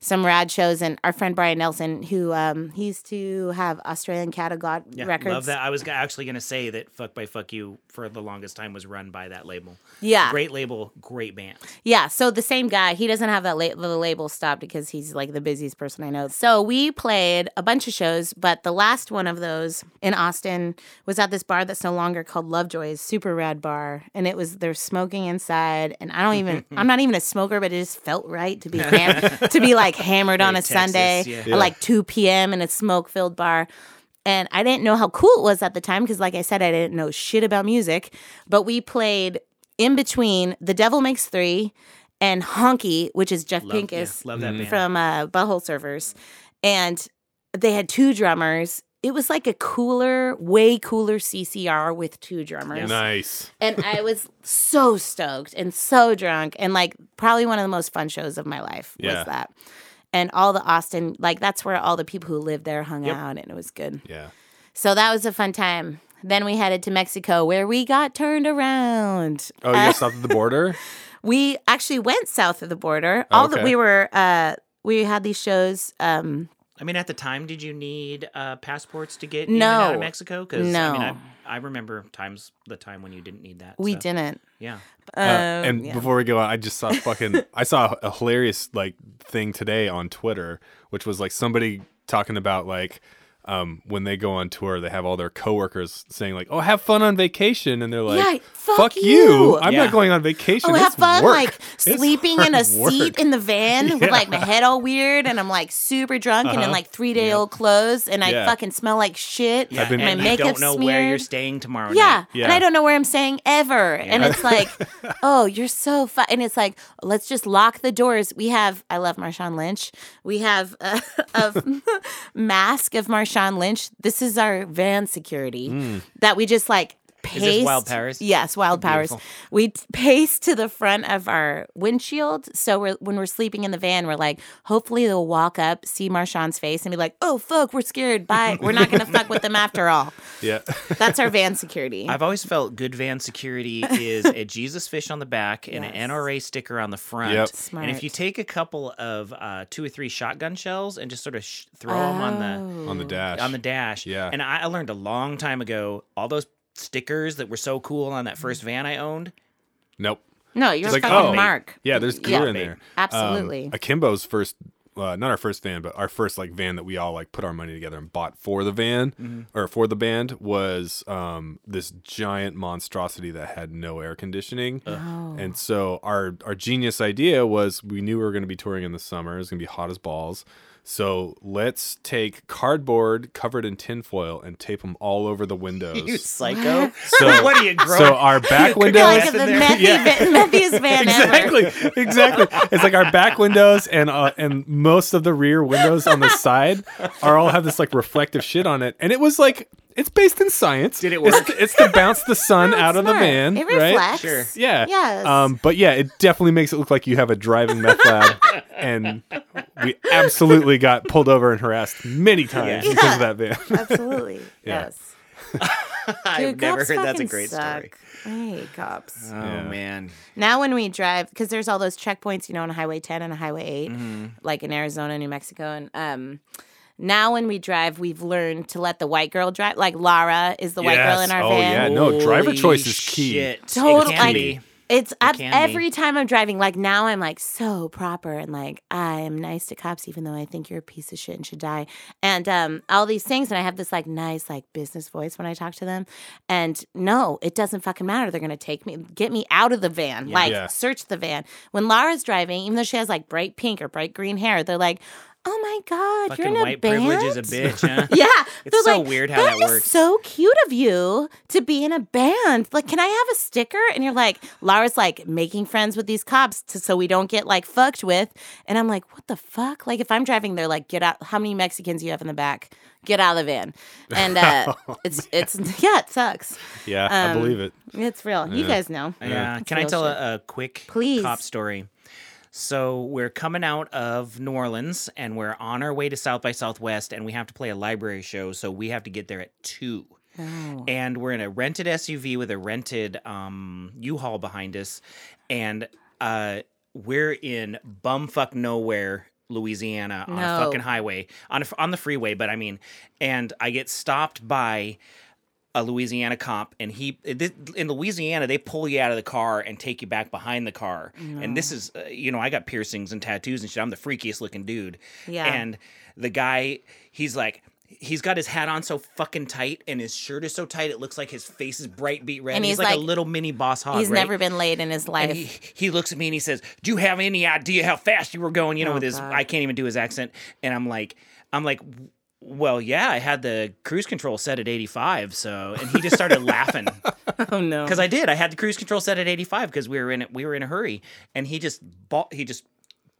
some rad shows and our friend brian nelson who um he used to have australian cattle god records. Yeah, records love that. I was actually going to say that "Fuck by Fuck You" for the longest time was run by that label. yeah Great label, great band. Yeah, so the same guy, he doesn't have that la- the label stopped because he's like the busiest person I know. So we played a bunch of shows, but the last one of those in Austin was at this bar that's no longer called Lovejoy's Super Rad Bar, and it was they're smoking inside, and I don't even I'm not even a smoker, but it just felt right to be ham- to be like hammered on a Texas, Sunday yeah. at like 2 p.m. in a smoke filled bar. And I didn't know how cool it was at the time because, like I said, I didn't know shit about music. But we played in between The Devil Makes Three and Honky, which is Jeff Love, yeah, Pinkus love that from uh, Butthole Surfers. And they had two drummers. It was like a cooler, way cooler CCR with two drummers. Nice. And I was so stoked and so drunk and like probably one of the most fun shows of my life Yeah. was that. And all the Austin, like that's where all the people who lived there hung Yep. out and it was good. Yeah. So that was a fun time. Then we headed to Mexico where we got turned around. Oh, you guys south of the border? We actually went south of the border. All that we were uh we had these shows um I mean, at the time, did you need uh, passports to get in and out No. of Mexico? Because I mean, No. I, I remember times the time when you didn't need that. we so, didn't. Yeah. Uh, Um, and yeah. before we go on, I just saw fucking I saw a hilarious like thing today on Twitter, which was like somebody talking about like um, when they go on tour, they have all their coworkers saying like, "Oh, have fun on vacation," and they're like, Yeah, "Fuck, fuck you! you." I'm Yeah. not going on vacation. Oh, It's have fun work. like It's sleeping in a hard seat in the van Yeah. with like my head all weird and I'm like super drunk and in Uh-huh. like three day old clothes and I fucking smell like shit. Yeah. been- my and you makeup don't know where you're staying tomorrow Yeah. night. Yeah. and I don't know where I'm staying ever. And it's like, oh, you're so fun. And it's like, let's just lock the doors. We have, I love Marshawn Lynch. We have a, a mask of Marshawn Lynch. This is our van security Mm. that we just like paste. this Wild Powers? Yes, Wild Powers. Beautiful. We t- paste to the front of our windshield. So we're, when we're sleeping in the van, we're like, hopefully they'll walk up, see Marshawn's face, and be like, oh, fuck, we're scared. Bye. We're not going to fuck with them after all. Yeah. That's our van security. I've always felt good van security is a Jesus fish on the back and Yes. an NRA sticker on the front. Yep. Smart. And if you take a couple of uh, two or three shotgun shells and just sort of sh- throw them on the on the dash. on the dash. Yeah. And I, I learned a long time ago all those stickers that were so cool on that first van I owned. nope. No, you're like, fucking oh, Mark. Yeah, there's gear Yeah. in there. Absolutely. Um, Akimbo's first, uh, not our first van, but our first like van that we all like put our money together and bought for the van Mm-hmm. or for the band was um, this giant monstrosity that had no air conditioning. Oh. And so our our genius idea was we knew we were going to be touring in the summer. It was going to be hot as balls. So let's take cardboard covered in tinfoil and tape them all over the windows. You psycho. So- what are you growing? so our back You're You're like windows the methy, Yeah. methiest van ever. exactly exactly it's like our back windows and uh, and most of the rear windows on the side are all have this like reflective shit on it and it was like it's based in science Did it it's, work? it's to bounce the sun No, it's out of the smart. van It right. Sure. yeah Yes. um but yeah it definitely makes it look like you have a driving meth lab and we absolutely got pulled over and harassed many times Yeah. because of that van Absolutely. Yeah. Yes. I've Dude, never cops heard that's a fucking great suck. story. I hate cops. Oh Yeah. man. Now when we drive, because there's all those checkpoints, you know, on Highway 10 and Highway 8, Mm-hmm. like in Arizona, New Mexico, and um, Now when we drive, we've learned to let the white girl drive. Like Lara is the white girl in Yes. our Oh, van. yeah. No, driver Holy choice is key. Shit. Total- It can be. It's up can be. every time I'm driving. Like now, I'm like so proper and like I am nice to cops, even though I think you're a piece of shit and should die. And um, all these things, and I have this like nice like business voice when I talk to them. And no, it doesn't fucking matter. They're gonna take me, get me out of the van, like Yeah. search the van. When Lara's driving, even though she has like bright pink or bright green hair, they're like, "Oh my god, you're in a white band." privilege is a bitch, huh? Yeah, It's so like, weird how that is works." So cute of you to be in a band. Like, can I have a sticker? And you're like, Laura's like making friends with these cops to, so we don't get like fucked with. And I'm like, what the fuck? Like, if I'm driving, they're like, get out. How many Mexicans you have in the back? Get out of the van. And uh, it's it's yeah, it sucks. Yeah, I Um, believe it. It's real. You guys know. Yeah. It's Can I tell a, a quick Please. cop story? So we're coming out of New Orleans and we're on our way to South by Southwest and we have to play a library show, so we have to get there at two. Oh. And we're in a rented SUV with a rented um, U-Haul behind us, and uh, we're in bumfuck nowhere, Louisiana, on a fucking highway on a, on the freeway. But I mean, and I get stopped by a Louisiana cop, and he in Louisiana they pull you out of the car and take you back behind the car. And this is, uh, you know, I got piercings and tattoos and shit. I'm the freakiest looking dude. Yeah. And the guy, he's like. He's got his hat on so fucking tight, and his shirt is so tight it looks like his face is bright beat red. And he's, he's like, a little mini boss hogg. He's right? never been late in his life. He, he looks at me and he says, "Do you have any idea how fast you were going?" You know, Oh, with his God. I can't even do his accent. And I'm like, I'm like, well, yeah, I had the cruise control set at 85. So, and he just started laughing oh no. because I did. I had the cruise control set at 85 because we were in it. We were in a hurry, and he just bought. He just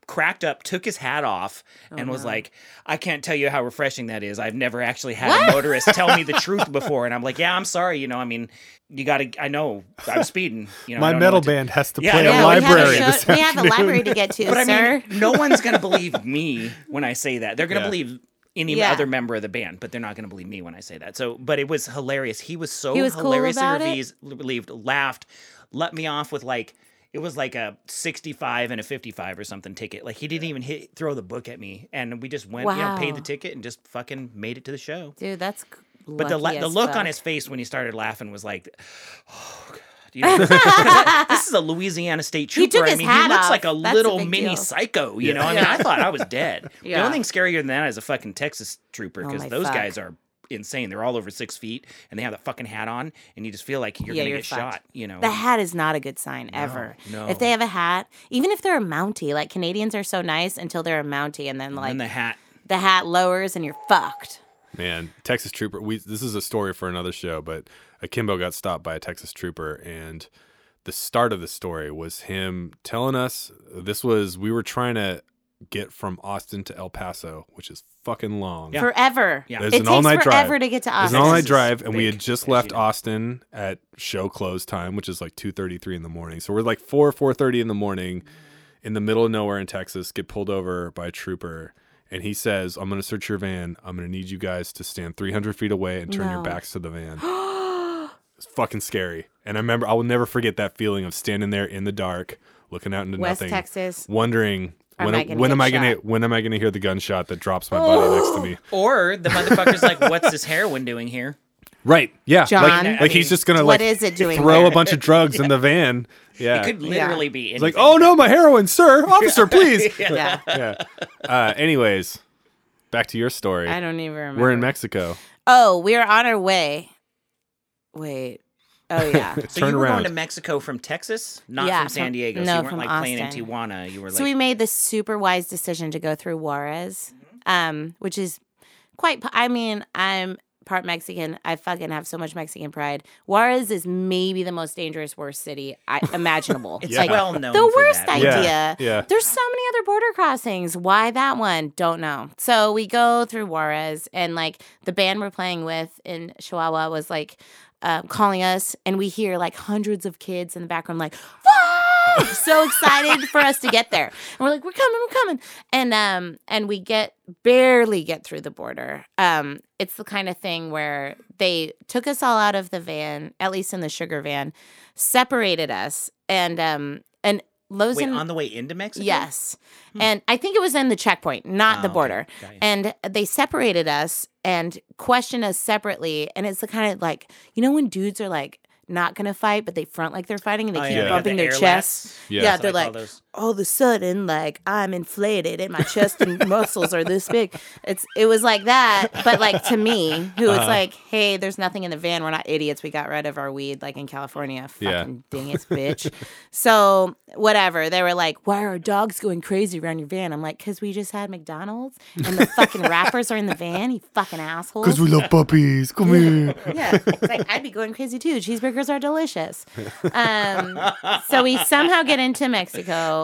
cracked up, took his hat off, Oh, and was like, "I can't tell you how refreshing that is. I've never actually had a motorist tell me the truth before." And I'm like, "Yeah, I'm sorry. You know, I mean, you got to. I know I'm speeding. You know, My don't know metal to- band has to Yeah, play I a know. yeah, we have a, library show- this we have a library to get to, But I sir. mean, no one's gonna believe me when I say that. They're gonna Yeah. believe any Yeah. other member of the band, but they're not gonna believe me when I say that. So, but it was hilarious. He was so He was hilariously it? relieved, laughed, let me off with like it was like a 65 and a 55 or something ticket. Like he didn't even hit throw the book at me, and we just went, you know, paid the ticket and just fucking made it to the show. Dude, that's But the la- the look fuck. on his face when he started laughing was like, oh god. You know, 'cause I- this is a Louisiana state He trooper. took I mean, hat he looks off. like a That's little big mini deal. psycho. You know, I mean, I thought I was dead. The only thing scarier than that is a fucking Texas trooper Oh because my those fuck. guys are insane. They're all over six feet and they have that fucking hat on, and you just feel like you're Yeah, gonna you're get fucked. shot. You know, The hat is not a good sign ever. no. If they have a hat, even if they're a Mountie, like Canadians are so nice until they're a Mountie, and then like and the hat. the hat lowers and you're fucked. Man, Texas Trooper. We this is a story for another show, but Akimbo got stopped by a Texas Trooper, and the start of the story was him telling us this was we were trying to get from Austin to El Paso, which is fucking long. Yeah. Forever. Yeah. There's It an takes all-night drive. forever to get to It was an all-night drive, and we had just left you. Austin at show close time, which is like two thirty-three in the morning. So we're like four, four thirty in the morning, in the middle of nowhere in Texas. Get pulled over by a trooper, and he says, "I'm going to search your van. I'm going to need you guys to stand three hundred feet away and turn your backs to the van." it's fucking scary, and I remember I will never forget that feeling of standing there in the dark, looking out into West nothing, Texas. wondering. Am When, I when get am I gonna when am I gonna hear the gunshot that drops my body next to me? Or the motherfucker's like, "What's this heroin doing here?" Right. Yeah. John. like, I like he's just gonna what like is it doing throw there? a bunch of drugs in the van. Yeah. It could literally be It's like, oh no, my heroin, sir, officer, please. Yeah. yeah. Uh, anyways, back to your story. I don't even remember. We're in Mexico. Oh, we are on our way. Wait. Oh yeah. So Turn you were around. going to Mexico from Texas, not Yeah, from San from- Diego. so no, you weren't from like playing in Tijuana. You were like, so we made the super wise decision to go through Juarez, um, which is quite. I mean, I'm part Mexican. I fucking have so much Mexican pride. Juarez is maybe the most dangerous, worst city I, imaginable. it's Yeah. like well known. the for worst that. idea. Yeah, yeah. There's so many other border crossings. Why that one? Don't know. So we go through Juarez, and like the band we're playing with in Chihuahua was like uh, calling us, and we hear like hundreds of kids in the background, like, "Whoa!" so excited for us to get there. And we're like, we're coming, we're coming. And um, and we get barely get through the border. Um, it's the kind of thing where they took us all out of the van, at least in the sugar van, separated us, and um, and Wait, and on the way into Mexico? Yes. And I think it was in the checkpoint, not Ah, the border. You. And they separated us and questioned us separately. And it's the kind of like, you know, when dudes are like not going to fight, but they front like they're fighting and they Oh, keep yeah, bumping the their chests. Yeah. Yeah, they're like. All of a sudden, like I'm inflated and my chest and muscles are this big. It's it was like that, but like to me, who was Uh-huh. like, hey, there's nothing in the van. We're not idiots. We got rid of our weed like in California. Yeah. Fucking dang it, bitch. so whatever. They were like, why are dogs going crazy around your van? I'm like, because we just had McDonald's and the fucking wrappers are in the van. You fucking assholes. Because we love puppies. Come here. Yeah, it's like I'd be going crazy too. Cheeseburgers are delicious. Um, so we somehow get into Mexico,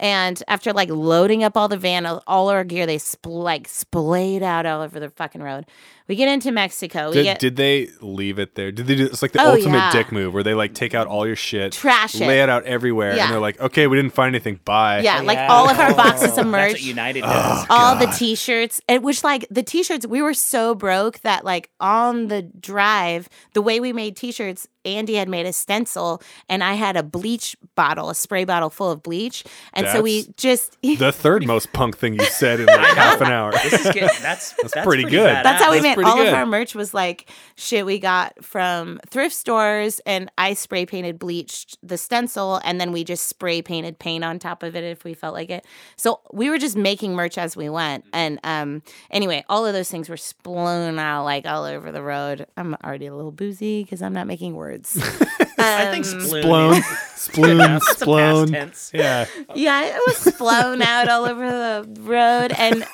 and after like loading up all the van, all our gear, they spl- like splayed out all over the fucking road. We get into Mexico. We Did, get did they leave it there? Did they do it's like the Oh, ultimate yeah. dick move where they like take out all your shit, Trash it. lay it out everywhere, Yeah. and they're like, okay, we didn't find anything. Bye. yeah, oh, like all of our oh, boxes of That's merch. what United does. all the t-shirts and which like the t-shirts we were so broke that like on the drive the way we made t-shirts andy had made a stencil and i had a bleach bottle a spray bottle full of bleach and so we just The third most punk thing you said in like half an hour. This is good. That's that's, pretty good. badass. that's how we That's made pretty all of our merch was like shit we got from thrift stores and i spray painted bleached the stencil and then we just spray painted paint on top of it if we felt like it so we were just making merch as we went and um anyway all of those things were splown out like all over the road i'm already a little boozy because i'm not making words I think Um, sploon. Splown, sploon, That's a past splown. Yeah. yeah, it was blown out all over the road. And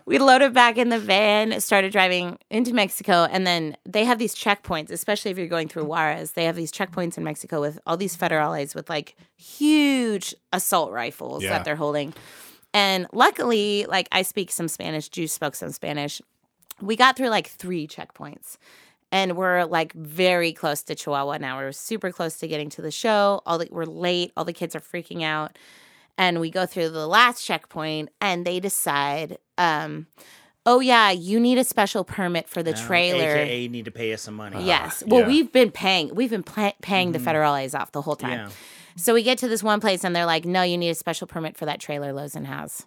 we loaded back in the van, started driving into Mexico. And then they have these checkpoints, especially if you're going through Juarez. They have these checkpoints in Mexico with all these federales with like huge assault rifles Yeah. that they're holding. And luckily, like I speak some Spanish, Juice spoke some Spanish. We got through like three checkpoints and we're like very close to Chihuahua now. We're super close to getting to the show. All the, we're late. All the kids are freaking out, and we go through the last checkpoint, and they decide, um, "Oh yeah, you need a special permit for the Now, trailer." AKA need to pay us some money. Yes. Well, yeah. we've been paying. We've been paying the federales off the whole time. Yeah. So we get to this one place and they're like, no, you need a special permit for that trailer Lozen has.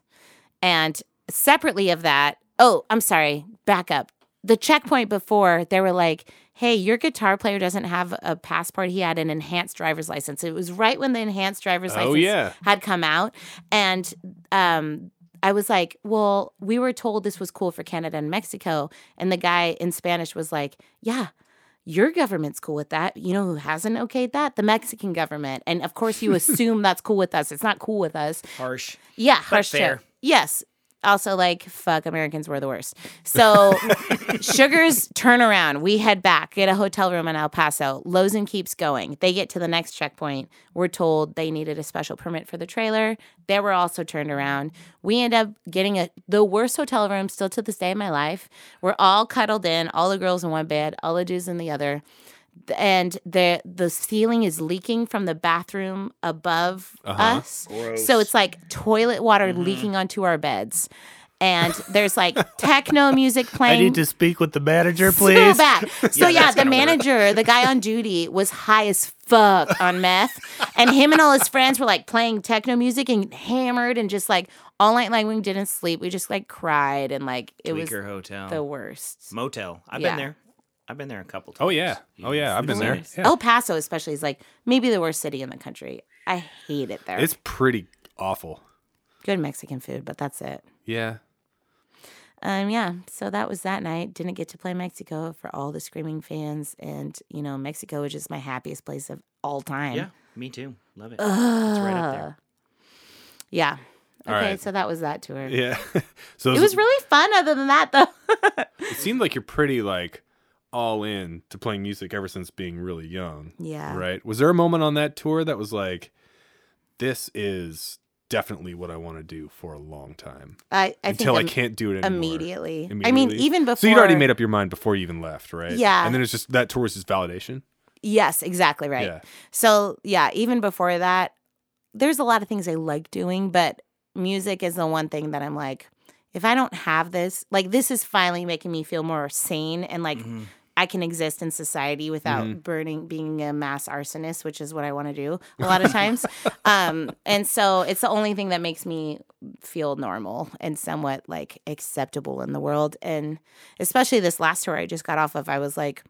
And separately of that, oh, I'm sorry, back up. The checkpoint before, they were like, hey, your guitar player doesn't have a passport. He had an enhanced driver's license. It was right when the enhanced driver's Oh, license yeah. had come out. And um, I was like, well, we were told this was cool for Canada and Mexico. And the guy in Spanish was like, yeah, your government's cool with that. You know who hasn't okayed that? The Mexican government. And of course, you assume that's cool with us. It's not cool with us. Harsh. Yeah, harsh too. fair. Yes. Also, like, fuck, Americans were the worst. So, Sugar's turnaround. We head back, get a hotel room in El Paso. Lozen keeps going. They get to the next checkpoint. We're told they needed a special permit for the trailer. They were also turned around. We end up getting a the worst hotel room still to this day in my life. We're all cuddled in, all the girls in one bed, all the dudes in the other and the the ceiling is leaking from the bathroom above uh-huh. us. Gross. So it's like toilet water mm-hmm. leaking onto our beds. And there's like techno music playing. I need to speak with the manager, please. So bad. So Yeah, yeah, the gonna work. manager, the guy on duty, was high as fuck on meth, and him and all his friends were like playing techno music and hammered and just like all night long. We didn't sleep. We just like cried and like it Tweaker was Hotel. the worst. Motel. I've Yeah. been there. I've been there a couple times. Oh yeah. Oh yeah. I've been there. Yeah. El Paso, especially, is like maybe the worst city in the country. I hate it there. It's pretty awful. good Mexican food, but that's it. Yeah. Um, yeah. So that was that night. Didn't get to play Mexico for all the screaming fans, and you know, Mexico is just my happiest place of all time. Yeah, me too. Love it. it's right up there. Yeah. Okay, All right. so that was that tour. Yeah. so It was really fun. Other than that, though. It seemed like you're pretty like all in to playing music ever since being really young. Yeah. Right. Was there a moment on that tour that was like, this is definitely what I want to do for a long time I, I until I im- can't do it anymore. immediately. I mean, even before. So you'd already made up your mind before you even left, right? Yeah. And then it's just that tour was just validation. Yes, exactly right. Yeah. So yeah, even before that, there's a lot of things I like doing, but music is the one thing that I'm like, if I don't have this, like this is finally making me feel more sane and like Mhm. I can exist in society without Mm-hmm. burning, being a mass arsonist, which is what I want to do a lot of times. um, and so it's the only thing that makes me feel normal and somewhat like acceptable in the world. And especially this last tour I just got off of, I was like,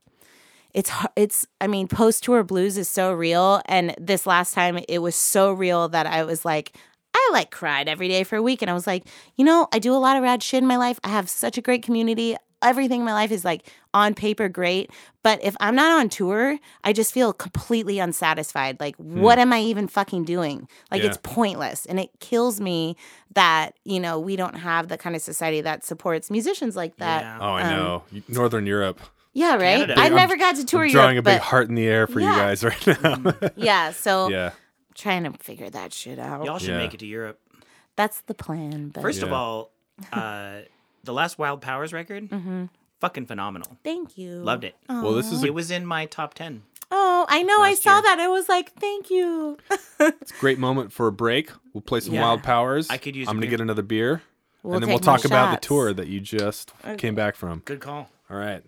it's it's I mean post tour blues is so real and this last time it was so real that I was like I like cried every day for a week and I was like you know I do a lot of rad shit in my life I have such a great community everything in my life is like on paper great but if I'm not on tour I just feel completely unsatisfied like what am I even fucking doing like Yeah. it's pointless and it kills me that you know we don't have the kind of society that supports musicians like that Yeah. Oh, I Um, know. Northern Europe. yeah right I I'm- never got to tour I'm drawing Europe a big but heart in the air for you guys right now. yeah so yeah. trying to figure that shit out. Y'all should Yeah. make it to Europe. That's the plan. But First of all, uh, the last Wild Powers record, mm-hmm. fucking phenomenal. thank you. Loved it. Well, this is a It was in my top ten. Oh, I know. I saw year. that. I was like, thank you. It's a great moment for a break. We'll play some Yeah. Wild Powers. I could use I'm gonna beer. get another beer, We'll and then we'll take more talk about the tour that you just came back from. Good call. All right.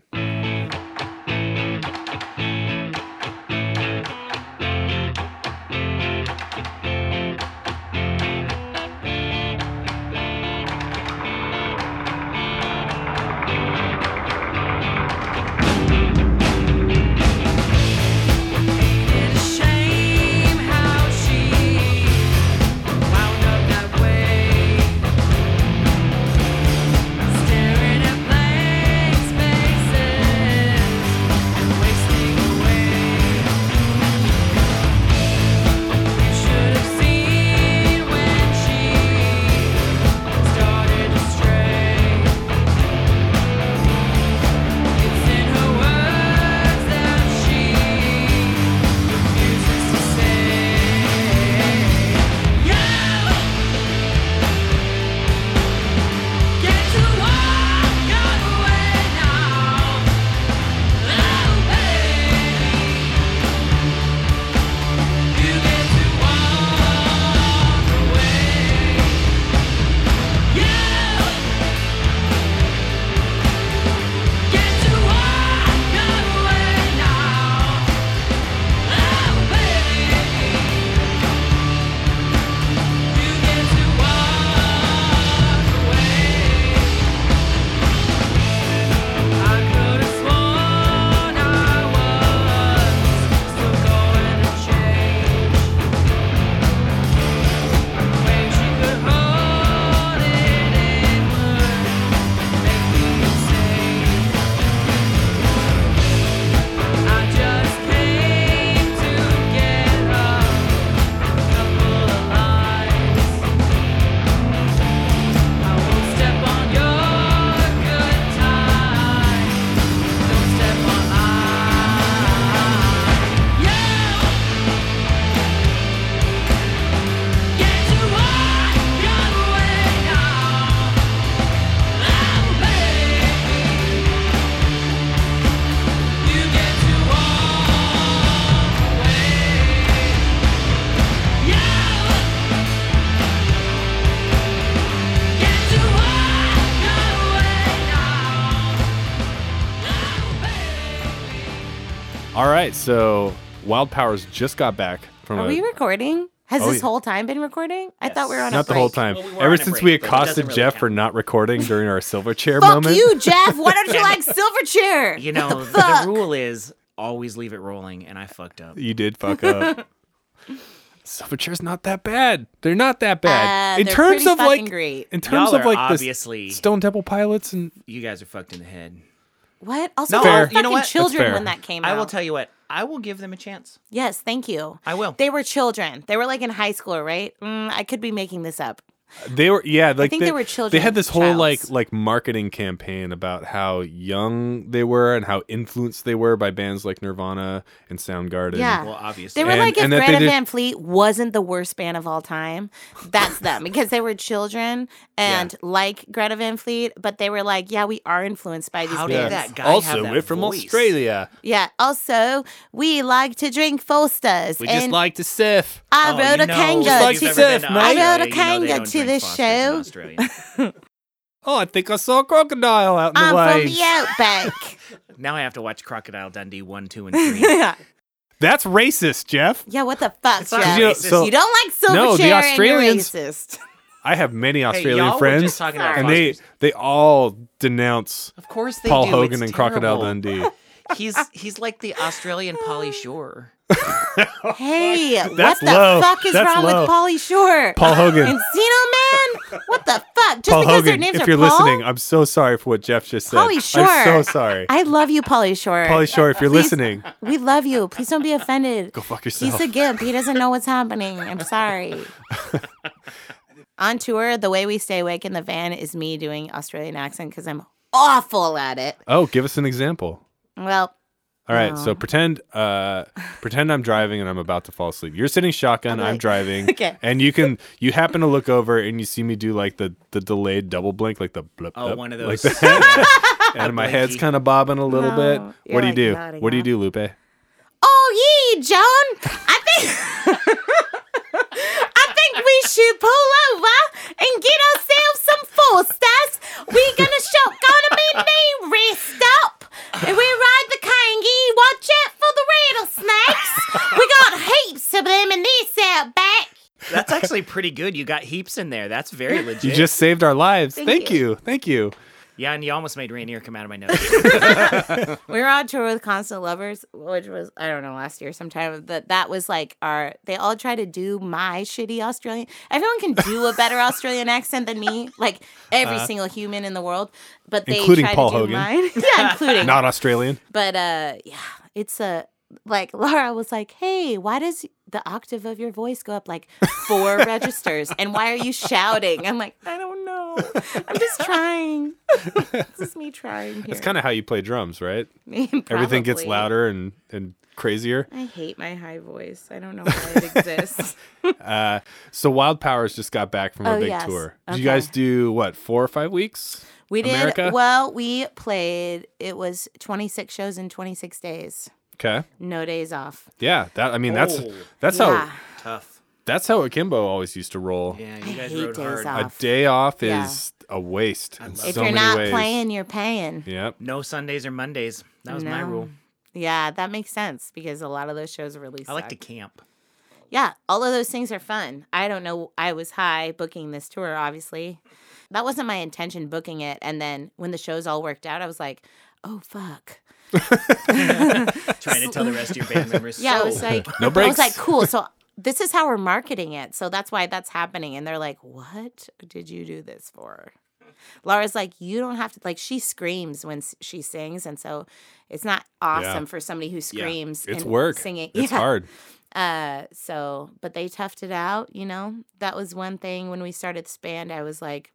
All right. So Wild Powers just got back from Are a we recording? Has Oh, this yeah. whole time been recording? I thought we were on a not the whole time. Well, we were Ever a since break, we but it doesn't accosted really Jeff count. for not recording during our silver chair Fuck moment. you, Jeff. Why don't you like Silverchair? You know, What the the, rule is always leave it rolling, and I fucked up. You did fuck up. Silverchair's not that bad. They're not that bad. Uh, in they're terms pretty of like fucking great. in terms Y'all of are like the obviously- Stone Temple Pilots and You guys are fucked in the head. What? Also, No, Fair. you know what? Children when that came out. I will tell you what. I will give them a chance. Yes, thank you. I will. They were children. They were like in high school, right? Mm, I could be making this up. They were yeah, like think they were children, They had this whole childs. like like marketing campaign about how young they were and how influenced they were by bands like Nirvana and Soundgarden. Yeah. Well, obviously. They were And- like if and Greta did- Van Fleet wasn't the worst band of all time. That's them because they were children and like Greta Van Fleet, but they were like, yeah, we are influenced by these How bands. did that guy Also, have that we're from voice? Australia. Yeah. Also, we like to drink Foster's. We and just like to surf. I Oh, rode a know, kanga. like you've to ever been surf. I rode Australia, a you know they kanga don't to drink this Fosters show. Oh, I think I saw a crocodile out in the I'm from the outback. Now I have to watch Crocodile Dundee 1, 2, and 3. That's racist, Jeff. Yeah, what the fuck, not Jeff? You know, You, don't like silver No, the chair Australians- and you're racist. I have many Australian were friends, just talking about and they Foster's. they all denounce Of course they Paul do. Hogan It's and Crocodile. Dundee. He's he's like the Australian Pauly Shore. Hey, what the low. fuck is That's wrong low. with Pauly Shore? Paul Hogan. Encino Man? What the fuck? Just Paul because their names are Paul Hogan, if are you're Paul? listening, I'm so sorry for what Jeff just said. Pauly Shore. I'm so sorry. I love you, Pauly Shore. Pauly Shore, if you're Please- listening, We love you. Please don't be offended. go fuck yourself. He's a gimp. He doesn't know what's happening. I'm sorry. On tour, the way we stay awake in the van is me doing Australian accent because I'm awful at it. oh, give us an example. Well, All right, Oh. so pretend uh pretend I'm driving and I'm about to fall asleep. You're sitting shotgun, I'll be I'm driving. Okay. And you can you happen to look over and you see me do like the the delayed double blink like the blip, Oh, blip, one of like those. that. and my head's kind of bobbing a little No, bit. What do you like do? nodding What do you do, Lupe? oh yeah, John. I think I think we should pull over and get ourselves some four stars. We're gonna show gonna be knee rest up. And we ride the kangi. Watch out for the rattlesnakes. We got heaps of them in this outback. That's actually pretty good. You got heaps in there. That's very legit. You just saved our lives. Thank Thank, you. you. Thank you. Yeah, and you almost made Rainier come out of my nose. We were on tour with Constant Lovers, which was I don't know last year sometime. That that was like our. They all try to do my shitty Australian. Everyone can do a better Australian accent than me, like every single human in the world. But they Including Paul to do Hogan. mine. yeah, including. Not Australian. but uh, yeah, it's a like Laura was like, "Hey, why does the octave of your voice go up like four registers? And why are you shouting?" I'm like, "I don't know. I'm just trying. this is me trying here. It's kind of how you play drums, right? Everything gets louder and and crazier. I hate my high voice. I don't know why it exists. Uh, so Wild Powers just got back from a Oh, big yes. tour. Did Okay. you guys do what four or five weeks? We did America? well. We played. It was 26 shows in 26 days. Okay. No days off. Yeah, that I mean that's Oh. that's yeah, how Tough. that's how Akimbo always used to roll. Yeah, you guys hate rode days hard. off. A day off Yeah. is a waste. in love so if you're many not ways. playing, you're paying. Yep. No Sundays or Mondays. That was my No. rule. Yeah, that makes sense because a lot of those shows are really. I like to suck. camp. Yeah, all of those things are fun. I don't know. I was high booking this tour, obviously. That wasn't my intention booking it. And then when the shows all worked out, I was like, oh, fuck. Trying to tell the rest of your band members. Yeah, I was like, No breaks. I was like, cool. So this is how we're marketing it. So that's why that's happening. And they're like, what did you do this for? Laura's like, you don't have to, like, she screams when she sings. And so it's not awesome for somebody who screams. It's and work. Singing. It's Yeah. hard. Uh, so, but they toughed it out, you know. That was one thing when we started this band. I was like,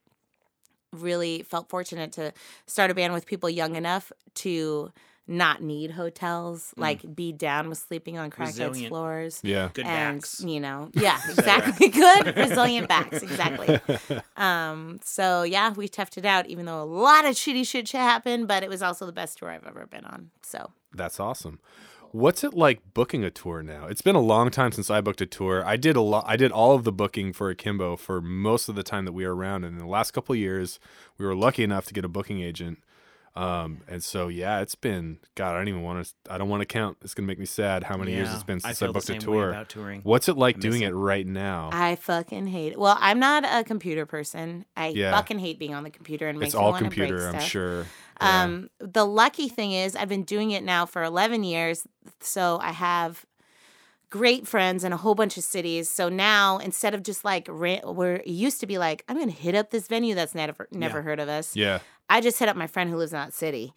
really felt fortunate to start a band with people young enough to not need hotels, like be down with sleeping on crackheads' floors. Yeah. Good and backs. you know, yeah, exactly. Good resilient backs, exactly. Um, so yeah, we toughed it out, even though a lot of shitty shit shit happened, but it was also the best tour I've ever been on. So That's awesome. What's it like booking a tour now? It's been a long time since I booked a tour. I did a lot. I did all of the booking for Akimbo for most of the time that we were around. And in the last couple of years, we were lucky enough to get a booking agent. Um, and so yeah, it's been God. I don't even want to. I don't want to count. It's gonna make me sad how many years it's been since I, feel the booked a tour. What's it like miss doing it. it right now? I fucking hate it. Well, I'm not a computer person. I Yeah. fucking hate being on the computer and it's all wanna break computer, I'm stuff. sure. Yeah. Um, the lucky thing is I've been doing it now for 11 years, so I have great friends in a whole bunch of cities. So now instead of just like ran- where it used to be like I'm gonna hit up this venue that's never never Yeah. heard of us. yeah. I just hit up my friend who lives in that city.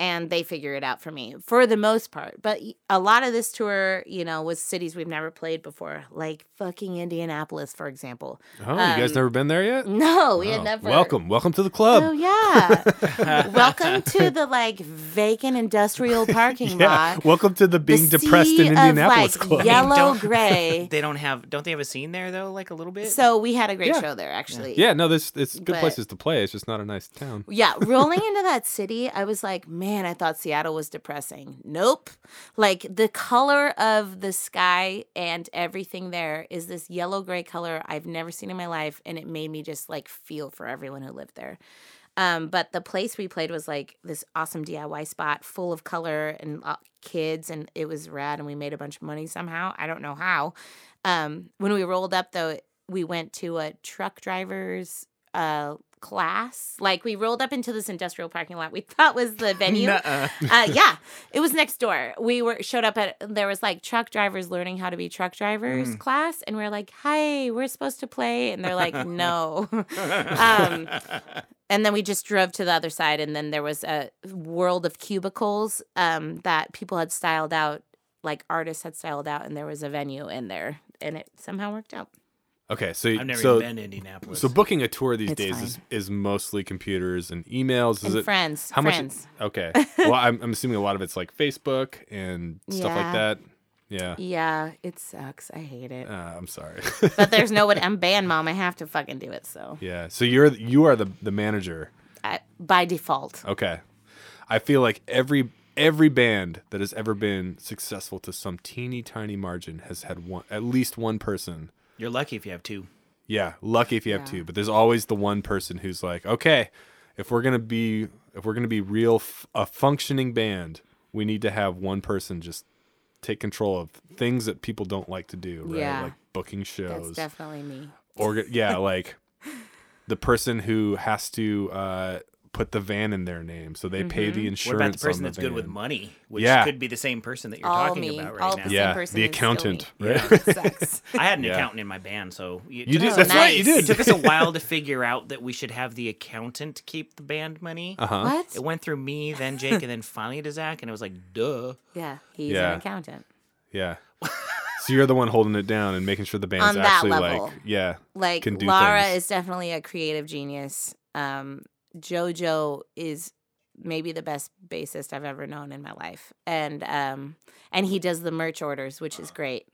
And they figure it out for me for the most part. But a lot of this tour, you know, was cities we've never played before, like fucking Indianapolis, for example. Oh, you guys um, never been there yet? No, we Oh, had never. Welcome, welcome to the club. Oh yeah. Welcome to the like vacant industrial parking yeah. lot. Welcome to the being The depressed sea in of, Indianapolis like, club. yellow Don't- gray. They don't have. Don't they have a scene there though? Like a little bit. So we had a great Yeah. show there, actually. Yeah, no, this it's good But- places to play. It's just not a nice town. Yeah, rolling into that city, I was like, man, I thought Seattle was depressing. Nope. Like the color of the sky and everything there is this yellow gray color I've never seen in my life. And it made me just like feel for everyone who lived there. Um, but the place we played was like this awesome DIY spot full of color and uh, kids, and it was rad. And we made a bunch of money somehow. I don't know how. Um, when we rolled up, though, we went to a truck driver's uh, class. Like we rolled up into this industrial parking lot we thought was the venue. Uh, yeah, it was next door. We were showed up at there was like truck drivers learning how to be truck drivers class, and we are like, "Hi, we're supposed to play," and they're like, "No." um, and then we just drove to the other side, and then there was a world of cubicles um, that people had styled out, like artists had styled out, and there was a venue in there, and it somehow worked out. Okay, so I've never so been to Indianapolis. so booking a tour these It's days is, fine. is mostly computers and emails. Is and it friends, how friends. much? Okay, well, I'm, I'm assuming a lot of it's like Facebook and stuff like that. Yeah, Yeah, it sucks. I hate it. uh, I'm sorry. but there's no one. I'm band mom. I have to fucking do it. So yeah, so you're you are the the manager. I, by default. Okay. I feel like every every band that has ever been successful to some teeny tiny margin has had one at least one person. You're lucky if you have two. Yeah, lucky if you have Yeah. two, but there's always the one person who's like, "Okay, if we're going to be if we're going to be real f- a functioning band, we need to have one person just take control of things that people don't like to do, right? Yeah. Like booking That's shows. definitely me. or yeah, like the person who has to uh put the van in their name, so they pay the Mm-hmm. insurance. What about the person on that's good with money, which Yeah. could be the same person that you're All talking me. about right All now? the Yeah, person the accountant, right? It sucks. I had an Yeah. accountant in my band, so you, You did. Oh, That's right. You nice. It took us a while to figure out that we should have the accountant keep the band money. Uh huh. what? It went through me, then Jake, and then finally to Zach, and it was like, duh. Yeah, he's Yeah. an accountant. Yeah. so you're the one holding it down and making sure the band's On that actually level. like, yeah, Like can do Lara things. is definitely a creative genius. Um, JoJo is maybe the best bassist I've ever known in my life, and um, and he does the merch orders, which is great.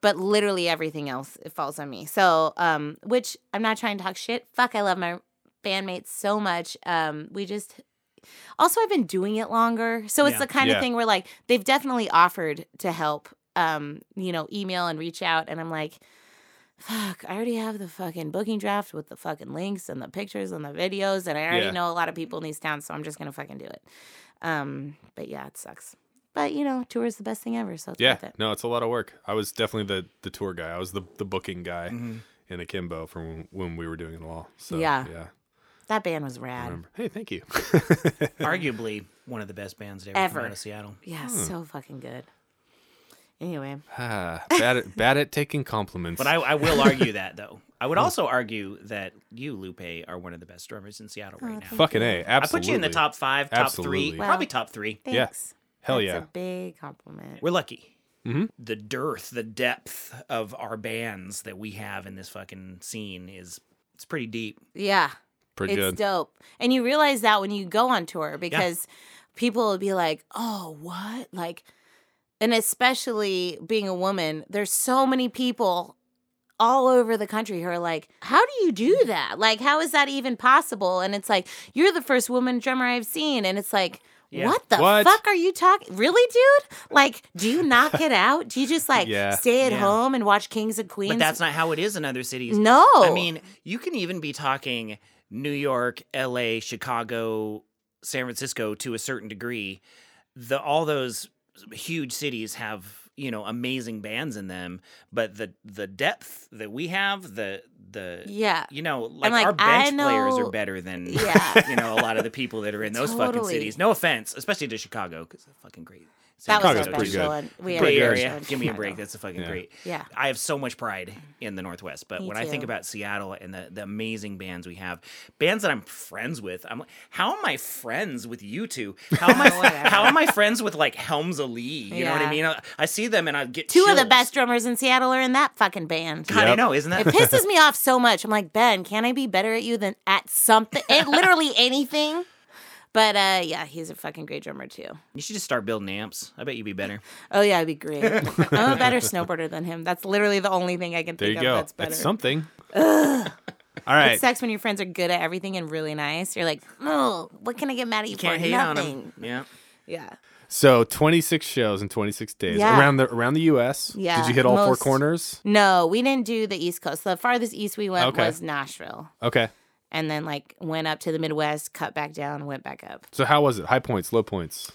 But literally everything else it falls on me. So, um, which I'm not trying to talk shit. Fuck, I love my bandmates so much. Um, we just also I've been doing it longer, so it's Yeah. the kind Yeah. of thing where like they've definitely offered to help. Um, you know, email and reach out, and I'm like, fuck, I already have the fucking booking draft with the fucking links and the pictures and the videos, and I already Yeah. know a lot of people in these towns, so I'm just gonna fucking do it. Um, but yeah, it sucks. But you know, tour is the best thing ever, so it's yeah. worth it. No, it's a lot of work. I was definitely the the tour guy. I was the the booking guy Mm-hmm. in Akimbo from when, when we were doing it all. So Yeah. yeah. That band was rad. remember. Hey, thank you. Arguably one of the best bands to ever, Ever. come out of Seattle. Yeah, Hmm. so fucking good. Anyway, ah, bad at bad at taking compliments. But I, I will argue that, though. I would also argue that you, Lupe, are one of the best drummers in Seattle right now. fucking a. Absolutely. I put you in the top five, top Absolutely. three, Well, probably top three. Yeah. thanks. Hell That's yeah. a big compliment. We're lucky. Mm-hmm. The dearth, the depth of our bands that we have in this fucking scene is it's pretty deep. Yeah, Pretty it's good. dope. And you realize that when you go on tour because people will be like, "Oh, what?" Like and especially being a woman, there's so many people all over the country who are like, "How do you do that? Like how is that even possible?" And it's like, "You're the first woman drummer I've seen." And it's like, Yeah. What the What? fuck are you talking? Really, dude? Like, do you knock it out? Do you just like Yeah. stay at Yeah. home and watch Kings and Queens? But that's not how it is in other cities. no. I mean, you can even be talking New York, LA, Chicago, San Francisco to a certain degree. The all those huge cities have, you know, amazing bands in them, but the the depth that we have, the the yeah. you know, like, like, our bench players are better than Yeah. you know a lot of the people that are in those fucking cities. No offense, especially to Chicago because they're fucking great. That San was Chicago's a pretty good. special. We Bay had a Area, give me a break. That's a fucking Yeah. great. Yeah. I have so much pride in the Northwest, but Me when I think about Seattle and the, the amazing bands we have, bands that I'm friends with, I'm like, how am I friends with you two? How am I? How am I friends with like Helms Alee? You know what I mean? I, I see them and I get Two of the best drummers in Seattle are in that fucking band. God, I Yep. know, isn't that? It pisses me off so much. I'm like, Ben, can I be better at you than at something? At literally anything. But uh, yeah, he's a fucking great drummer too. you should just start building amps. I bet you'd be better. Oh yeah, I'd be great. I'm a better snowboarder than him. That's literally the only thing I can There think you of go. that's better. That's something. All right. It sucks when your friends are good at everything and really nice. You're like, oh, what can I get mad at you, You can't for? hate on Nothing. them. Yeah. Yeah. So 26 shows in 26 days Yeah. around the around the U.S. Yeah, Did you hit all four corners? No, we didn't do the East Coast. The farthest east we went Okay. was Nashville. Okay. And then like went up to the Midwest, cut back down, went back up. So how was it? High points, low points.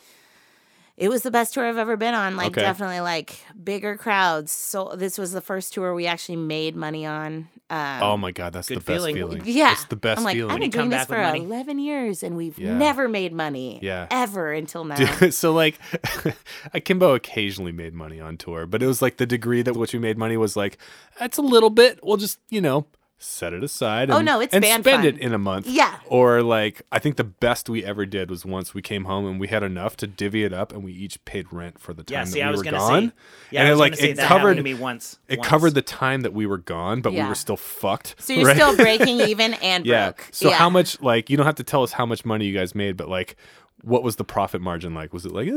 It was the best tour I've ever been on. Like Okay. definitely like bigger crowds. So this was the first tour we actually made money on. Um, oh my god, that's the best feeling. feeling. yeah, it's the best I'm like, feeling. I've been doing this for 11 years and we've Yeah. never made money. Yeah. Ever until now. Dude, so like Akimbo occasionally made money on tour, but it was like the degree that which we made money was like that's a little bit. We'll just you know set it aside. Oh, no, it's and band spend fun. it in a month. Yeah. Or like I think the best we ever did was once we came home and we had enough to divvy it up and we each paid rent for the time Yeah, that see, we I was were gonna gone. say. Yeah, and I it was like gonna say it that happened covered me once. it once. covered the time that we were gone, but we were still fucked. So you're right? still breaking even and Yeah. broke. So yeah. how much like you don't have to tell us how much money you guys made, but like what was the profit margin like? Was it like uh,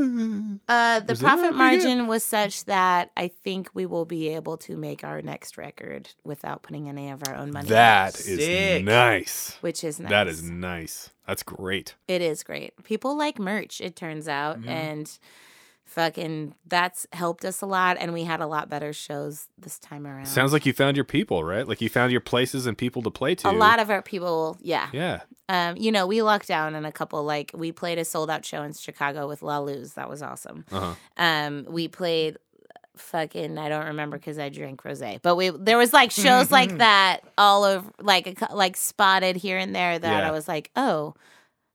Uh, the Was it profit pretty good? margin was such that I think we will be able to make our next record without putting any of our own money. in it, that is Sick. nice. which is nice. That is nice. That's great. It is great. People like merch, it turns out, Mm-hmm. and fucking that's helped us a lot. And we had a lot better shows this time around. Sounds like you found your people, right? Like you found your places and people to play to. a lot of our people, yeah. Yeah. Um, you know, we locked down in a couple. Like we played a sold out show in Chicago with La Luz. That was awesome. Uh-huh. Um, we played fucking I don't remember because I drank rosé, but we there was like shows like that all over, like a, like spotted here and there that Yeah. I was like, oh,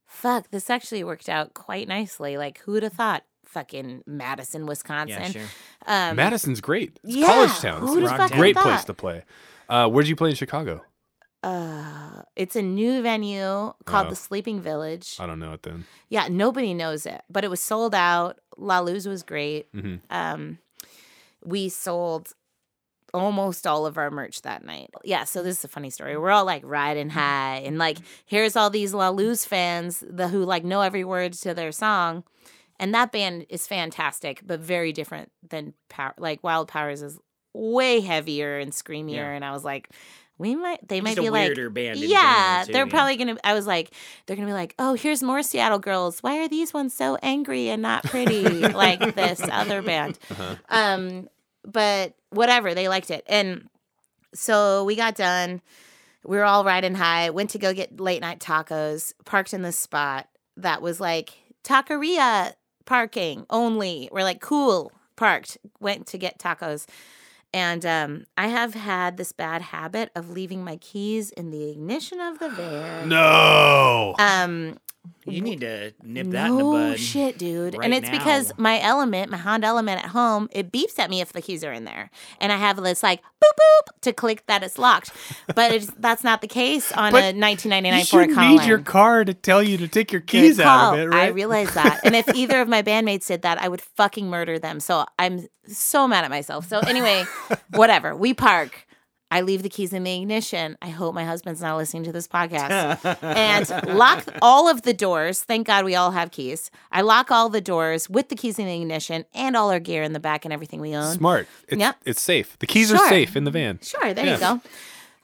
fuck, this actually worked out quite nicely. Like who would have thought? Fucking Madison, Wisconsin. Yeah, sure. Um, Madison's great. It's yeah, college town. It's a fucking great place to play. Uh, where did you play in Chicago? uh, it's a new venue called Oh. the Sleeping Village. I don't know it then. Yeah, nobody knows it, but it was sold out. La Luz was great. Mhm. Um, we sold almost all of our merch that night. Yeah, so this is a funny story. We're all like riding high, and like here's all these La Luz fans the who like know every word to their song, and that band is fantastic, but very different than Power. Like Wild Powers is way heavier and screamier, Yeah. and I was like. We might, they might Just be like, weirder band in yeah, too, they're yeah. probably gonna. I was like, they're gonna be like, oh, here's more Seattle girls. Why are these ones so angry and not pretty like this other band? Uh-huh. Um, but whatever, they liked it, and so we got done. We were all riding high. Went to go get late night tacos. Parked in this spot that was like taqueria parking only. We're like, cool. Parked. Went to get tacos. And um, I have had this bad habit of leaving my keys in the ignition of the van. No. Um, You need to nip that in the no bud. shit, dude. right and it's because my element, my Honda element at home, it beeps at me if the keys are in there. And I have this like boop boop to click that it's locked. But it's, that's not the case on But a 1999 you Ford Econoline. need your car to tell you to take your keys out of it, right? I realize that. And if either of my bandmates did that, I would fucking murder them. So I'm so mad at myself. So anyway, whatever. We park. I leave the keys in the ignition. I hope my husband's not listening to this podcast. and lock all of the doors. Thank God we all have keys. I lock all the doors with the keys in the ignition and all our gear in the back and everything we own. Smart. It's, Yep. it's safe. The keys are safe in the van. Sure, there Yeah. you go.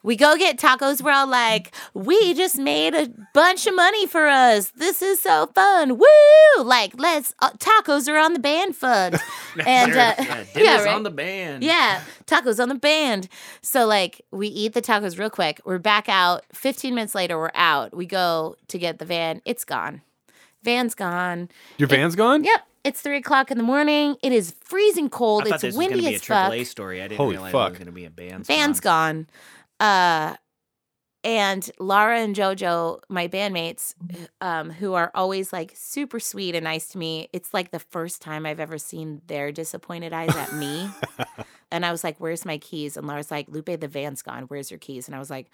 We go get tacos. We're all like, we just made a bunch of money for us. This is so fun. Woo! Like, let's, uh, tacos are on the band fund. and, uh, yeah, dinner's right? on the band. yeah, tacos on the band. So, like, we eat the tacos real quick. We're back out. 15 minutes later, we're out. We go to get the van. It's gone. Van's gone. Your van's gone? Yep. It's three o'clock in the morning. It is freezing I cold. thought it's this was going windy to be a as fuck. AAA story. I didn't Holy realize it fuck. was going to be a band. Van's gone. Uh, and Lara and JoJo, my bandmates, um, who are always like super sweet and nice to me, it's like the first time I've ever seen their disappointed eyes at me. and I was like, Where's my keys? And Lara's like, Lupe, the van's gone. Where's your keys? And I was like,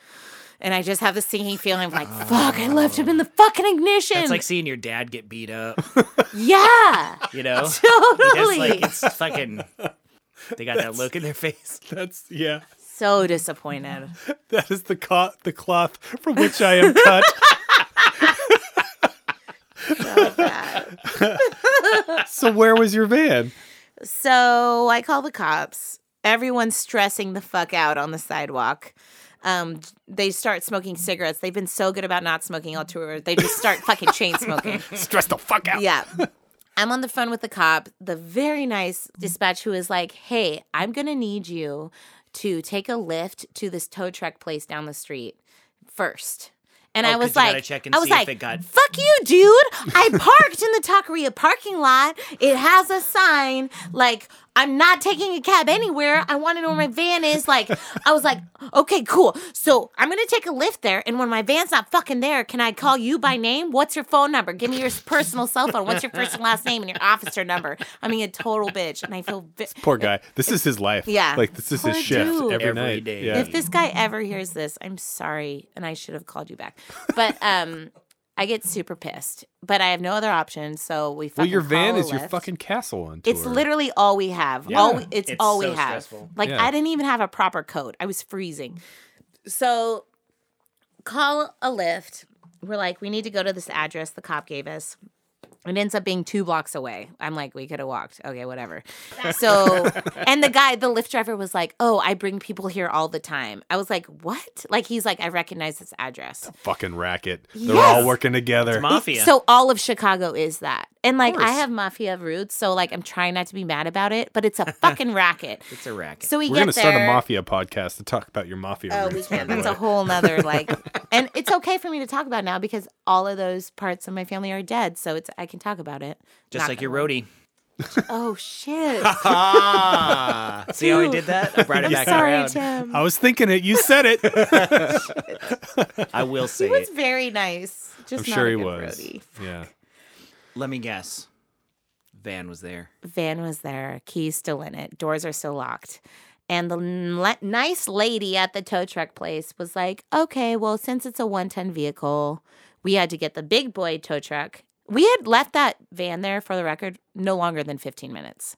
And I just have this sinking feeling of like, Fuck, I left him in the fucking ignition. It's like seeing your dad get beat up. yeah, You know, He totally. just like it's fucking. They got that look in their face. That's yeah. So disappointed. That is the co- the cloth from which I am cut. So so where was your van? So I call the cops. Everyone's stressing the fuck out on the sidewalk. Um, they start smoking cigarettes. They've been so good about not smoking all tour. They just start fucking chain smoking. Stress the fuck out. Yeah. I'm on the phone with the cop, the very nice dispatch who is like, hey, I'm going to need you to take a Lyft to this tow truck place down the street first. And Oh, I was like, I was like, got- fuck you, dude. I parked in the taqueria parking lot. It has a sign like I'm not taking a cab anywhere. I want to know where my van is. Like, I was like, okay, cool. So I'm gonna take a Lyft there, and when my van's not fucking there, can I call you by name? What's your phone number? Give me your personal cell phone. What's your first and last name and your officer number? I'm being a total bitch, and I feel. Vi- Poor guy. This is his life. Yeah. Like this is his Poor shift dude. every, Every night. day. Yeah. if this guy ever hears this, I'm sorry, and I should have called you back. But um, I get super pissed. But I have no other option, so we. well, your van call a is your fucking castle on tour. It's literally all we have. Yeah. All we, it's, It's all we have. stressful. Like Yeah. I didn't even have a proper coat. I was freezing. So call a Lyft. We're like, we need to go to this address the cop gave us. It ends up being two blocks away. I'm like, we could have walked. Okay, whatever. So, and the guy, the Lyft driver was like, oh, I bring people here all the time. I was like, what? Like, he's like, I recognize this address. fucking racket. They're Yes. all working together. Mafia. So all of Chicago is that. And like I have mafia roots, so like I'm trying not to be mad about it, but it's a fucking racket. it's a racket. So we We're get gonna there. start a mafia podcast to talk about your mafia. Oh, we roots, by can. the That's a whole nother like, and it's okay for me to talk about now because all of those parts of my family are dead, so it's I can talk about it. Just Not like your gonna- roadie. Oh shit! Ah, see how I Dude. did that? I brought it I'm back sorry, around. Tim. I was thinking it. You said it. I will He say was it. Was very nice. I'm Just not sure a he good was. roadie. Yeah. Let me guess. Van was there. Van was there, keys still in it, doors are still locked. And the n- nice lady at the tow truck place was like, okay, well, since it's a 110 vehicle, we had to get the big boy tow truck. We had left that van there for the record no longer than 15 minutes.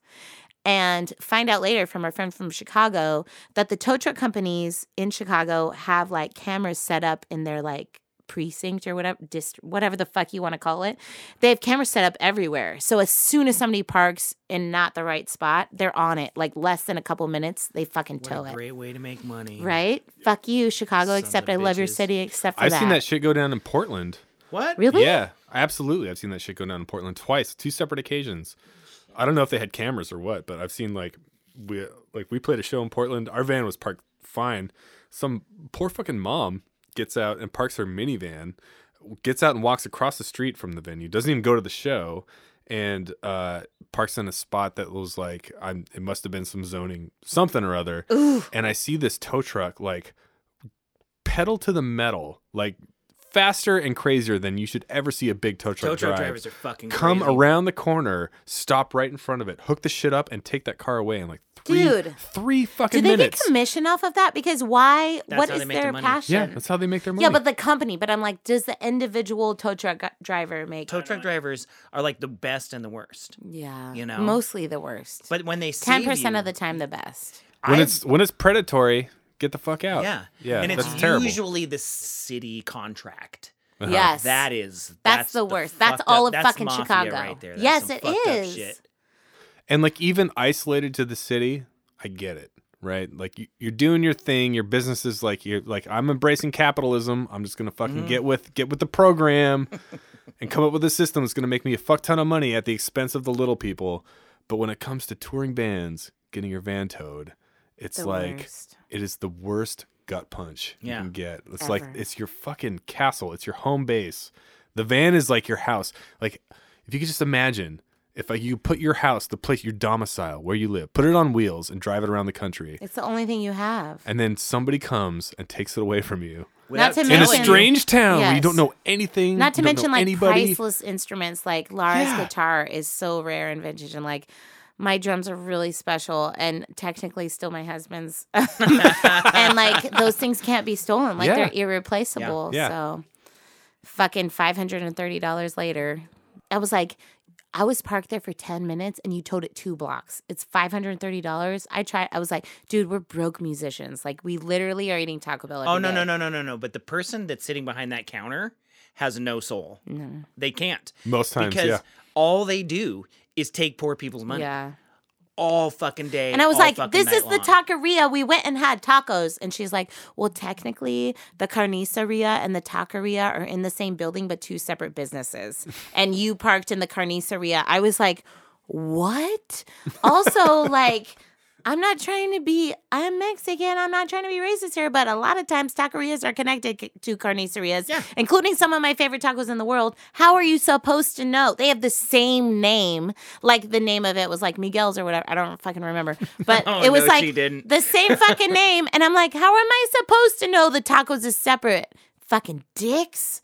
And find out later from our friend from Chicago that the tow truck companies in Chicago have like cameras set up in their like precinct or whatever dist- whatever the fuck you want to call it they have cameras set up everywhere so as soon as somebody parks in not the right spot they're on it like less than a couple minutes they fucking What tow a it great way to make money. right fuck you chicago Sons except of i love your city except for I've that seen that shit go down in Portland. What? really Yeah, absolutely. I've seen that shit go down in Portland twice, two separate occasions. I don't know if they had cameras or what, but I've seen like we like we played a show in Portland. Our van was parked fine. Some poor fucking mom gets out and parks her minivan, gets out and walks across the street from the venue. Doesn't even go to the show, and uh, parks in a spot that was like I'm. It must have been some zoning something or other. And I see this tow truck like pedal to the metal, like faster and crazier than you should ever see a big tow truck Tow truck drive. drivers are fucking Come crazy. around the corner, stop right in front of it, hook the shit up, and take that car away in like three, Dude. three fucking do they minutes. get commission off of that because why That's what how is they make their their money. passion yeah, that's how they make their money. yeah but the company but i'm like does the individual tow truck gu- driver make Tow truck drivers are like the best and the worst. yeah You know? mostly the worst But when they 10% of the time the best when I've- it's when it's predatory, get the fuck out. yeah, yeah, and it's that's terrible. usually the city contract. Uh-huh. yes That is That's the worst. That's fucked all up- of that's fucking mafia Chicago. Right there. That's Yes, some it fucked up is. shit. And like even isolated to the city, I get it, right? Like you, you're doing your thing, your business is like you're like I'm embracing capitalism. I'm just gonna fucking Mm-hmm. get with get with the program and come up with a system that's gonna make me a fuck ton of money at the expense of the little people. But when it comes to touring bands, getting your van towed, it's The like worst. it is the worst gut punch Yeah. you can get. It's like it's your fucking castle. It's your home base. The van is like your house. Like if you could just imagine if you put your house, the place, your domicile, where you live, put it on wheels and drive it around the country, It's the only thing you have. and then somebody comes and takes it away from you Without to in a telling mention- you. strange town where you don't know anything. Not to mention like anybody. priceless instruments like Lara's Yeah. guitar is so rare and vintage and like my drums are really special and technically still my husband's. and like those things can't be stolen. Like Yeah. they're irreplaceable. Yeah. So fucking five hundred and thirty dollars later. I was like, I was parked there for 10 minutes and you towed it two blocks. It's $530. I tried, I was like, dude, we're broke musicians. Like, we literally are eating Taco Bell. Oh no day." no no no no no! But the person that's sitting behind that counter has no soul. No. They can't Most times, because yeah. all they do is take poor people's money Yeah. All fucking day. And I was like, this is the long. taqueria. We went and had tacos. And she's like, well, technically, the carniceria and the taqueria are in the same building, but two separate businesses. and you parked in the carniceria. I was like, what? Also, like, I'm not trying to be, I'm Mexican. I'm not trying to be racist here, but a lot of times taquerias are connected to carnicerias, Yeah. including some of my favorite tacos in the world. How are you supposed to know? They have the same name, like the name of it was like Miguel's or whatever. I don't fucking remember, but Oh, it was no, like the same fucking name. And I'm like, how am I supposed to know the tacos is separate? Fucking dicks.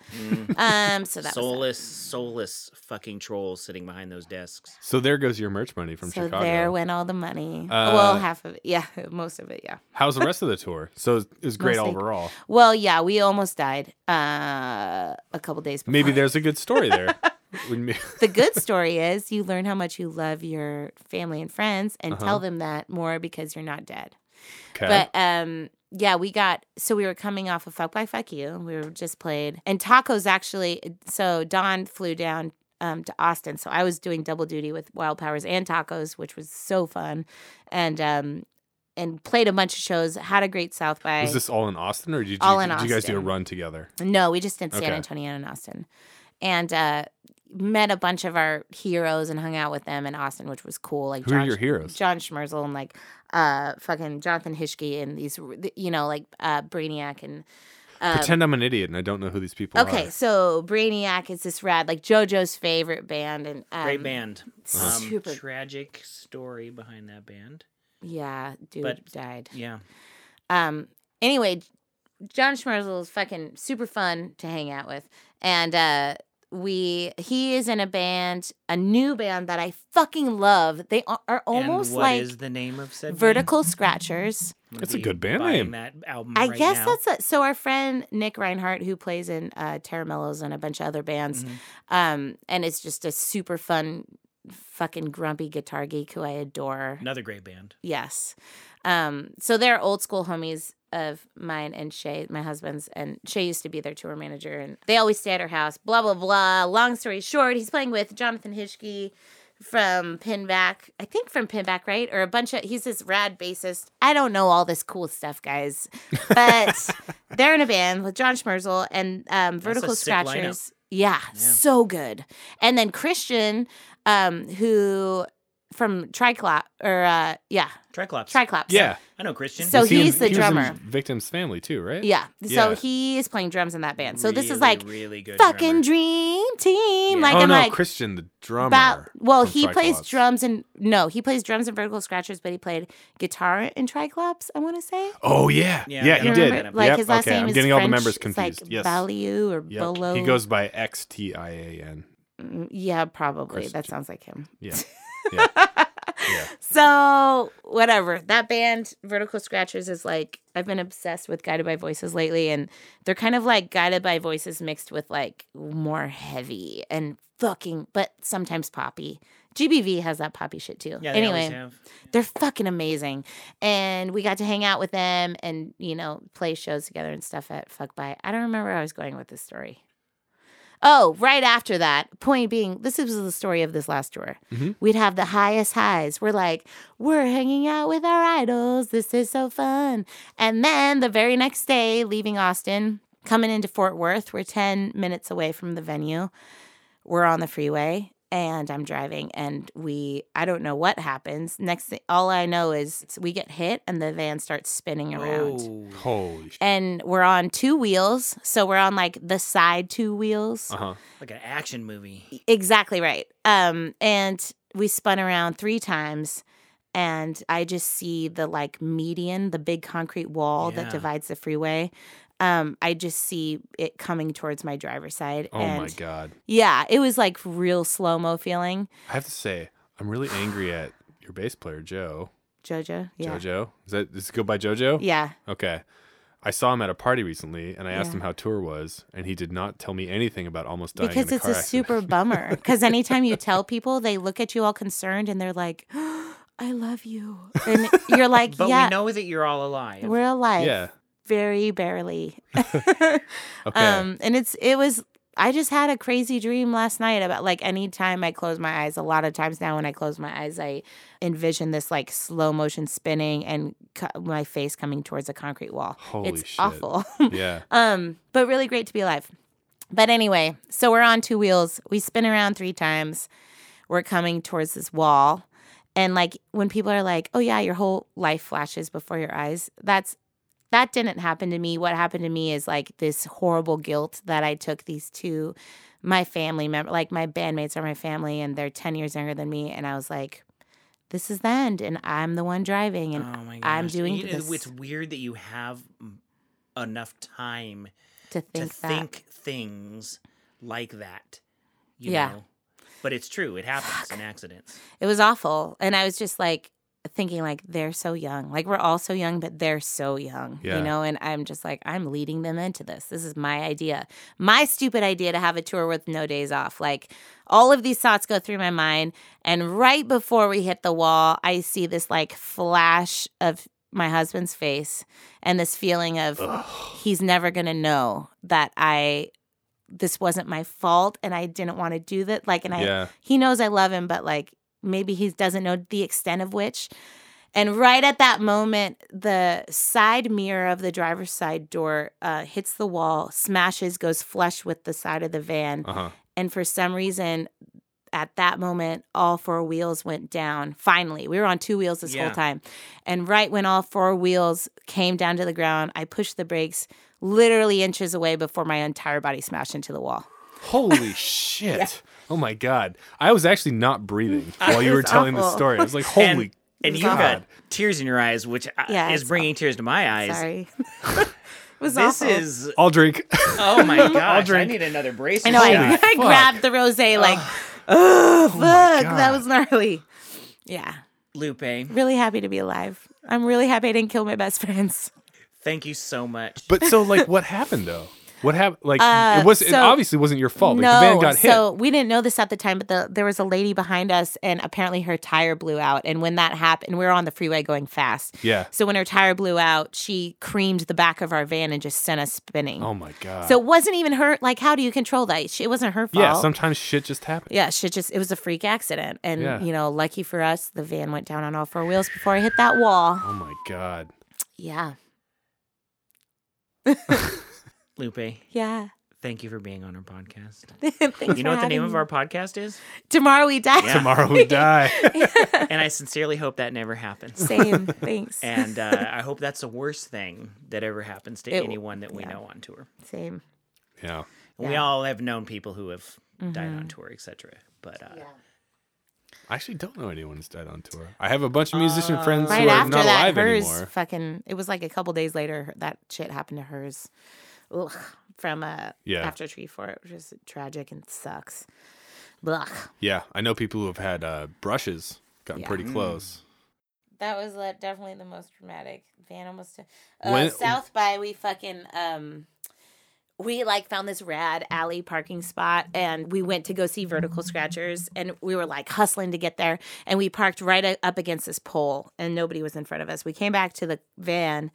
Um, so that was soulless, soulless fucking trolls sitting behind those desks. So there goes your merch money from so Chicago. there went all the money. Uh, well, half of it. Yeah, most of it. Yeah. How's the rest of the tour? So it was great Mostly- overall. Well, yeah, we almost died uh, a couple days before. Maybe there's a good story there. The good story is you learn how much you love your family and friends and Uh-huh. tell them that more because you're not dead. okay. But um, yeah, we got so we were coming off of Fuck by Fuck You. We were just played and tacos actually. So Don flew down um, to Austin, so I was doing double duty with Wild Powers and tacos, which was so fun, and um, and played a bunch of shows. Had a great South by. was this all in Austin, or did you, All in did you guys do a run together? No, we just did San Okay. Antonio and Austin, and uh, met a bunch of our heroes and hung out with them in Austin, which was cool. Like Who are your heroes? John Schmerfeld and like uh, fucking Jonathan Hischke and these, you know, like uh, Brainiac and. Uh, Pretend I'm an idiot and I don't know who these people okay, are. Okay, so Brainiac is this rad, like JoJo's favorite band, and um, Great band. Um, super- tragic story behind that band. Yeah, dude But- died. Yeah. Um. Anyway, John Schmerfeld is fucking super fun to hang out with, and uh, we he is in a band, a new band that I fucking love. They are, are almost and what like is the name of said band? Vertical Scratchers. That's a good band name. That album I right guess now. that's a, so. Our friend Nick Reinhart, who plays in uh, Tera Melos and a bunch of other bands, Mhm. um, and it's just a super fun, fucking grumpy guitar geek who I adore. another great band. Yes. Um, so they're old school homies of mine and Shay, my husband's, and Shay used to be their tour manager, and they always stay at her house. Blah blah blah. Long story short, he's playing with Jonathan Hischke from Pinback, I think from Pinback, right? Or a bunch of he's this rad bassist. I don't know all this cool stuff, guys, but they're in a band with John Schmerfeld and um, Vertical. Scratchers. Yeah, so good. And then Christian, um, who from Triclop or uh, yeah, Triclops. Triclops. Yeah. I know Christian. So Was he in- he's the he was in drummer. Victims Family too, right? Yeah. Yeah. So he is playing drums in that band. So this is like really good fucking drummer. dream team. Yeah. Like oh I'm no, like Christian the drummer. about well, from he plays drums and no, he plays drums and vertical scratchers, but he played guitar in Triclops, I want to say. Oh yeah, Yeah, yeah, he remember did. Like Yep, his last okay, name I'm is getting all the French. members It's like yes, Baliou or Yep. Bolo. He goes by X T I A N. Mm, Yeah, probably. That sounds like him. Yeah, yeah, yeah. So whatever. That band, Vertical Scratchers, is like I've been obsessed with Guided by Voices lately, and they're kind of like Guided by Voices mixed with like more heavy and fucking, but sometimes poppy. GBV has that poppy shit too. Yeah, they anyway, have. they're fucking amazing, and we got to hang out with them and you know play shows together and stuff at Fuck By. I don't remember where I was going with this story. Oh, right after that. Point being, this is the story of this last tour. Mhm. We'd have the highest highs. We're like, we're hanging out with our idols. This is so fun. And then the very next day, leaving Austin, coming into Fort Worth, we're 10 minutes away from the venue. We're on the freeway and I'm driving and we I don't know what happens. Next thing all I know is we get hit and the van starts spinning around Oh. Holy and we're on two wheels. So we're on like the side two wheels. Uh huh. Like an action movie. Exactly right. Um, and we spun around three times, and I just see the like median, the big concrete wall that divides the freeway. Um, I just see it coming towards my driver's side. Oh and my god. Yeah, it was like real slow mo feeling. I have to say, I'm really angry at your bass player, Joe. Jojo. Yeah. Jojo. Is that does it go by Jojo? Yeah. Okay. I saw him at a party recently, and I asked Yeah. him how tour was, and he did not tell me anything about almost dying Because in a it's car a accident. super bummer. Because anytime you tell people, they look at you all concerned and they're like, I love you. And you're like, But yeah, we know that you're all alive. we're alive. Yeah. Very barely. Okay. Um, and it's it was I just had a crazy dream last night about like anytime I close my eyes, a lot of times now when I close my eyes, I envision this like slow motion spinning and cu- my face coming towards a concrete wall. Holy it's shit. awful. yeah. um, but really great to be alive. But anyway, so we're on two wheels. We spin around three times. We're coming towards this wall. And like when people are like, "Oh yeah, your whole life flashes before your eyes." That's that didn't happen to me. What happened to me is like this horrible guilt that I took these two my family member like my bandmates are my family and they're 10 years younger than me and I was like this is the end and I'm the one driving and oh. I'm doing You know, this It's weird that you have enough time to think to think things like that. You Yeah. Know? But it's true. It happens in accidents. It was awful. And I was just like thinking like they're so young. Like we're all so young, but they're so young. Yeah. You know, and I'm just like, I'm leading them into this. This is my idea. My stupid idea to have a tour with no days off. Like all of these thoughts go through my mind. And right before we hit the wall, I see this like flash of my husband's face and this feeling of he's never gonna know that I this wasn't my fault and I didn't want to do that. Like and I Yeah. he knows I love him, but like maybe he doesn't know the extent of which. And right at that moment, the side mirror of the driver's side door uh, hits the wall, smashes, goes flush with the side of the van. Uh huh. And for some reason, at that moment, all four wheels went down. Finally, we were on two wheels this Yeah. whole time. And right when all four wheels came down to the ground, I pushed the brakes literally inches away before my entire body smashed into the wall. Holy shit. Oh my god. I was actually not breathing while you were telling this awful. story. I was like, holy and and you got tears in your eyes, which uh, Yeah, is it's bringing tears to my eyes. Sorry. it was This awful. is I'll drink. oh my gosh! I need another brace. I know. I, I grabbed the rosé like, oh, fuck, that was gnarly. Yeah, Lupe, really happy to be alive. I'm really happy I didn't kill my best friends. thank you so much. but so like what happened though? What happened? Like Uh, it was it obviously wasn't your fault. Like, no, the van got hit. so we didn't know this at the time, but the, there was a lady behind us, and apparently her tire blew out. And when that happened, we were on the freeway going fast. Yeah. So when her tire blew out, she creamed the back of our van and just sent us spinning. Oh my god. So it wasn't even her. Like, how do you control that? She- It wasn't her fault. yeah, sometimes shit just happens. Yeah, shit just it was a freak accident. And Yeah. you know, lucky for us, the van went down on all four wheels before I hit that wall. Oh my god. Yeah. Lupe, Yeah. thank you for being on our podcast. Thanks You know for what the name having of our podcast is? Tomorrow we die. Yeah. Tomorrow we die. And I sincerely hope that never happens. Same. Thanks. And uh, I hope that's the worst thing that ever happens to It- anyone that we yeah. know on tour. Same. yeah. And We all have known people who have died Mm-hmm. on tour, etc. But uh, I actually don't know anyone who's died on tour. I have a bunch of musician friends Right who are after not that, alive hers anymore. fucking. It was like a couple days later that shit happened to hers. Ugh. From uh, Yeah. after Treefort, which is tragic and sucks. Blah. Yeah, I know people who have had uh, brushes gotten Yeah. pretty close. That was uh, definitely the most dramatic. Van almost. Uh, When- South by we fucking um, we like found this rad alley parking spot, and we went to go see Vertical Scratchers, and we were like hustling to get there, and we parked right up against this pole, and nobody was in front of us. We came back to the van,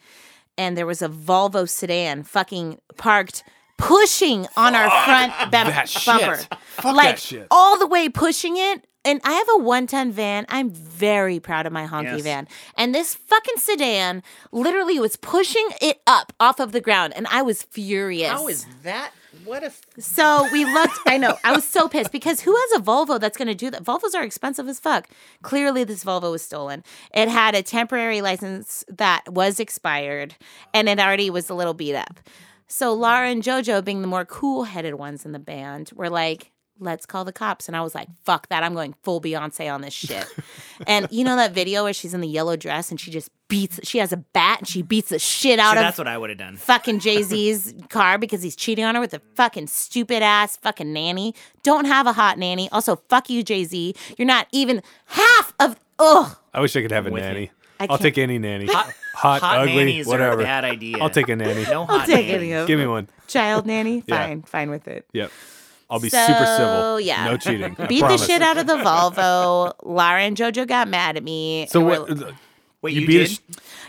and there was a Volvo sedan fucking parked. Pushing on our front bum- that shit. bumper, Fuck like that shit. all the way pushing it. And I have a one ton van. I'm very proud of my honky Yes. van. And this fucking sedan literally was pushing it up off of the ground. And I was furious. how is that? What if? So we looked, I know, I was so pissed because who has a Volvo that's going to do that? Volvos are expensive as fuck. Clearly, this Volvo was stolen. It had a temporary license that was expired and it already was a little beat up. So Laura and JoJo, being the more cool headed ones in the band, were like, let's call the cops. And I was like, fuck that. I'm going full Beyonce on this shit. and you know that video where she's in the yellow dress and she just beats, she has a bat and she beats the shit out See, of that's what I would have done. fucking Jay Z's car because he's cheating on her with a fucking stupid ass fucking nanny. Don't have a hot nanny. Also, fuck you, Jay Z. You're not even half of. Ugh. I wish I could have a nanny. you. I I'll take any nanny. Hot, Hot ugly, nannies whatever. are a bad idea. I'll take a nanny. No hot take nannies. any of Give me one. Child nanny. Yeah. Fine, fine with it. Yep. I'll be So, super civil. yeah. No cheating. Beat the shit out of the Volvo. Lara and JoJo got mad at me. So what? Wait, you you, beat a did? sh-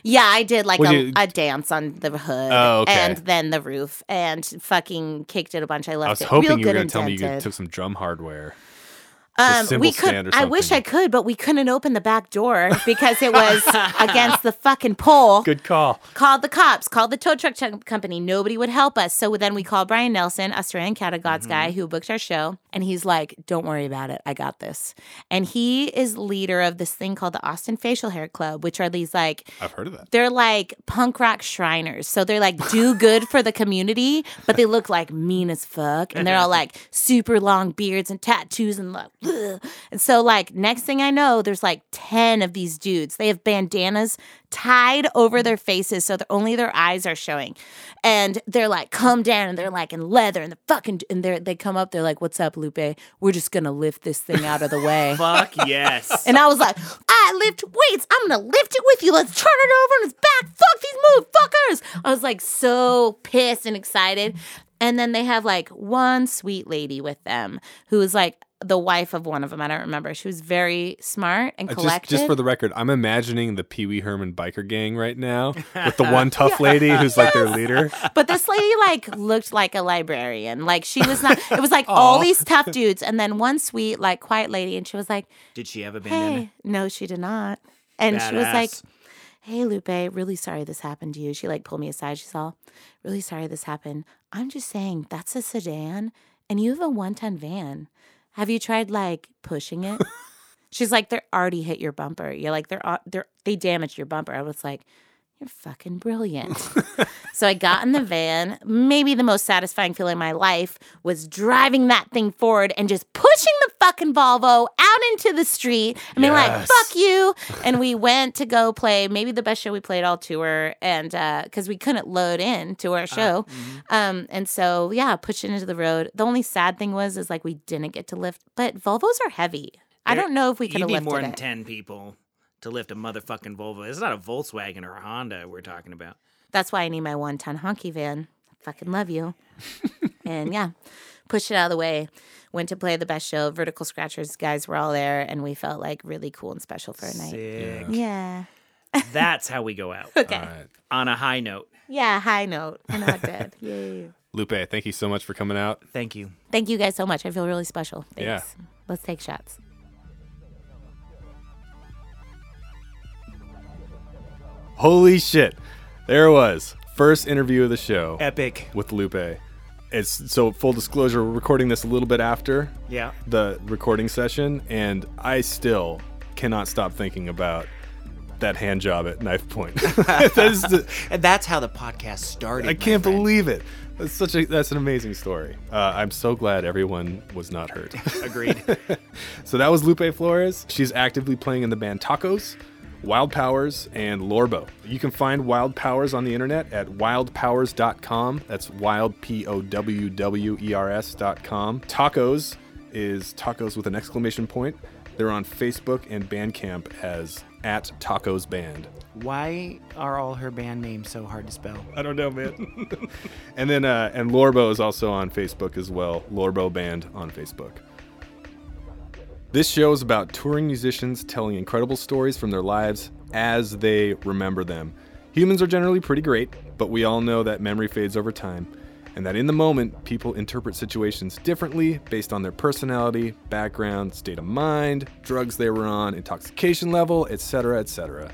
Yeah, I did like a, you- a dance on the hood. Oh, okay. And then the roof and fucking kicked it a bunch. I left I was it hoping real you were going to tell me you took some drum hardware. Um, we could. I wish I could, but we couldn't open the back door because it was against the fucking pole. Good call. Called the cops. Called the tow truck ch- company. Nobody would help us. So then we called Brian Nelson, Australian Cattle God's Mm-hmm. guy who booked our show, and he's like, "Don't worry about it. I got this." And he is leader of this thing called the Austin Facial Hair Club, which are these like I've heard of that. they're like punk rock Shriners. So they're like do good for the community, but they look like mean as fuck. And they're all like super long beards and tattoos and like, ugh. and so like next thing I know, there's like 10 of these dudes. They have bandanas tied over their faces so that only their eyes are showing. And they're like, come down and they're like in leather and the fucking, and they're, they come up, they're like, what's up, Lupe? We're just gonna lift this thing out of the way. Fuck yes. And I was like, I lift weights. I'm gonna lift it with you. Let's turn it over on its back. Fuck these motherfuckers. I was like so pissed and excited. And then they have like one sweet lady with them who is like the wife of one of them. I don't remember. She was very smart and Uh, collected. Just, just for the record, I'm imagining the Pee Wee Herman biker gang right now with the one tough lady who's like their leader. but this lady like looked like a librarian. Like she was not. It was like all these tough dudes, and then one sweet like quiet lady, and she was like, Did she have a bandana? "Hey, no, she did not." And she was like, hey lupe really sorry this happened to you she like pulled me aside she's all really sorry this happened i'm just saying that's a sedan and you have a one-ton van have you tried like pushing it? She's like they're already hit your bumper. You're like they're uh, they're they damaged your bumper. I was like you're fucking brilliant. so I got in the van. Maybe the most satisfying feeling in my life was driving that thing forward and just pushing the fucking Volvo out into the street and being like, fuck you. And we went to go play maybe the best show we played all tour. And uh, because we couldn't load in to our ah, show. Mm-hmm. Um, and so, yeah, pushed it into the road. The only sad thing was, is like we didn't get to lift, but Volvos are heavy. I don't know if we could have lifted more than it. ten people to lift a motherfucking Volvo. It's not a Volkswagen or a Honda we're talking about. That's why I need my one ton honky van. Fucking love you. and yeah, pushed it out of the way. Went to play the best show. Vertical Scratchers guys were all there, and we felt like really cool and special for a night. Sick. Yeah. That's how we go out. Okay. All right. On a high note. Yeah, high note. I'm not dead. Yay. Lupe, thank you so much for coming out. Thank you. Thank you guys so much. I feel really special. Thanks. Yeah. Let's take shots. Holy shit. There it was. First interview of the show Epic. with Lupe. It's so full disclosure, we're recording this a little bit after Yeah. the recording session, and I still cannot stop thinking about that hand job at knife point. that is the, And that's how the podcast started. I can't friend. believe it. That's such a that's an amazing story. Uh, I'm so glad everyone was not hurt. Agreed. so that was Lupe Flores. She's actively playing in the band Tacos, Wild Powers, and Lorbo. You can find Wild Powers on the internet at wildpowers.com. That's wild p o w w e r s.com. Tacos is tacos with an exclamation point. They're on Facebook and Bandcamp as at Tacos Band. Why are all her band names so hard to spell? I don't know, man. and then uh, and Lorbo is also on Facebook as well. Lorbo Band on Facebook. This show is about touring musicians telling incredible stories from their lives as they remember them. Humans are generally pretty great, but we all know that memory fades over time, and that in the moment, people interpret situations differently based on their personality, background, state of mind, drugs they were on, intoxication level, etc., etc.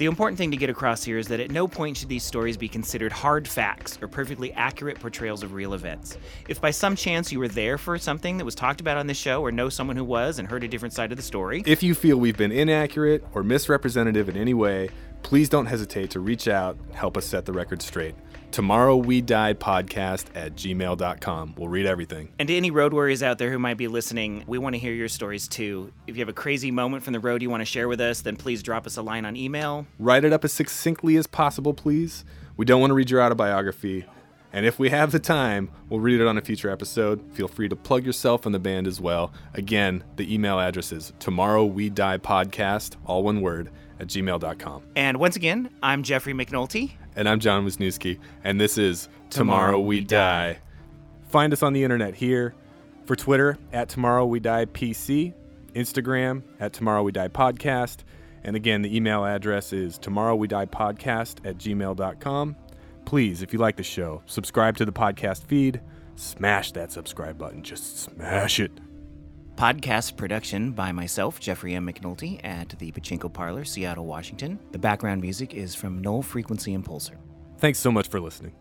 The important thing to get across here is that at no point should these stories be considered hard facts or perfectly accurate portrayals of real events. If by some chance you were there for something that was talked about on this show or know someone who was and heard a different side of the story, If you feel we've been inaccurate or misrepresentative in any way, please don't hesitate to reach out help us set the record straight. Tomorrow We Died podcast at gmail.com. We'll read everything. And to any road warriors out there who might be listening, we want to hear your stories too. If you have a crazy moment from the road you want to share with us, then please drop us a line on email. Write it up as succinctly as possible, please. We don't want to read your autobiography. And if we have the time, we'll read it on a future episode. Feel free to plug yourself and the band as well. Again, the email address is tomorrow we die podcast, all one word, at gmail.com. And once again, I'm Jeffrey McNulty. And I'm John Wisniewski, and this is Tomorrow Tomorrow, We We Die. Find us on the internet here for Twitter at Tomorrow We Die PC, Instagram at Tomorrow We Die Podcast, and again, the email address is Tomorrow We Die Podcast at gmail.com. Please, if you like the show, subscribe to the podcast feed, smash that subscribe button, just smash it. Podcast production by myself, Jeffrey M. McNulty, at the Pachinko Parlor, Seattle, Washington. The background music is from Null Frequency Impulsor. Thanks so much for listening.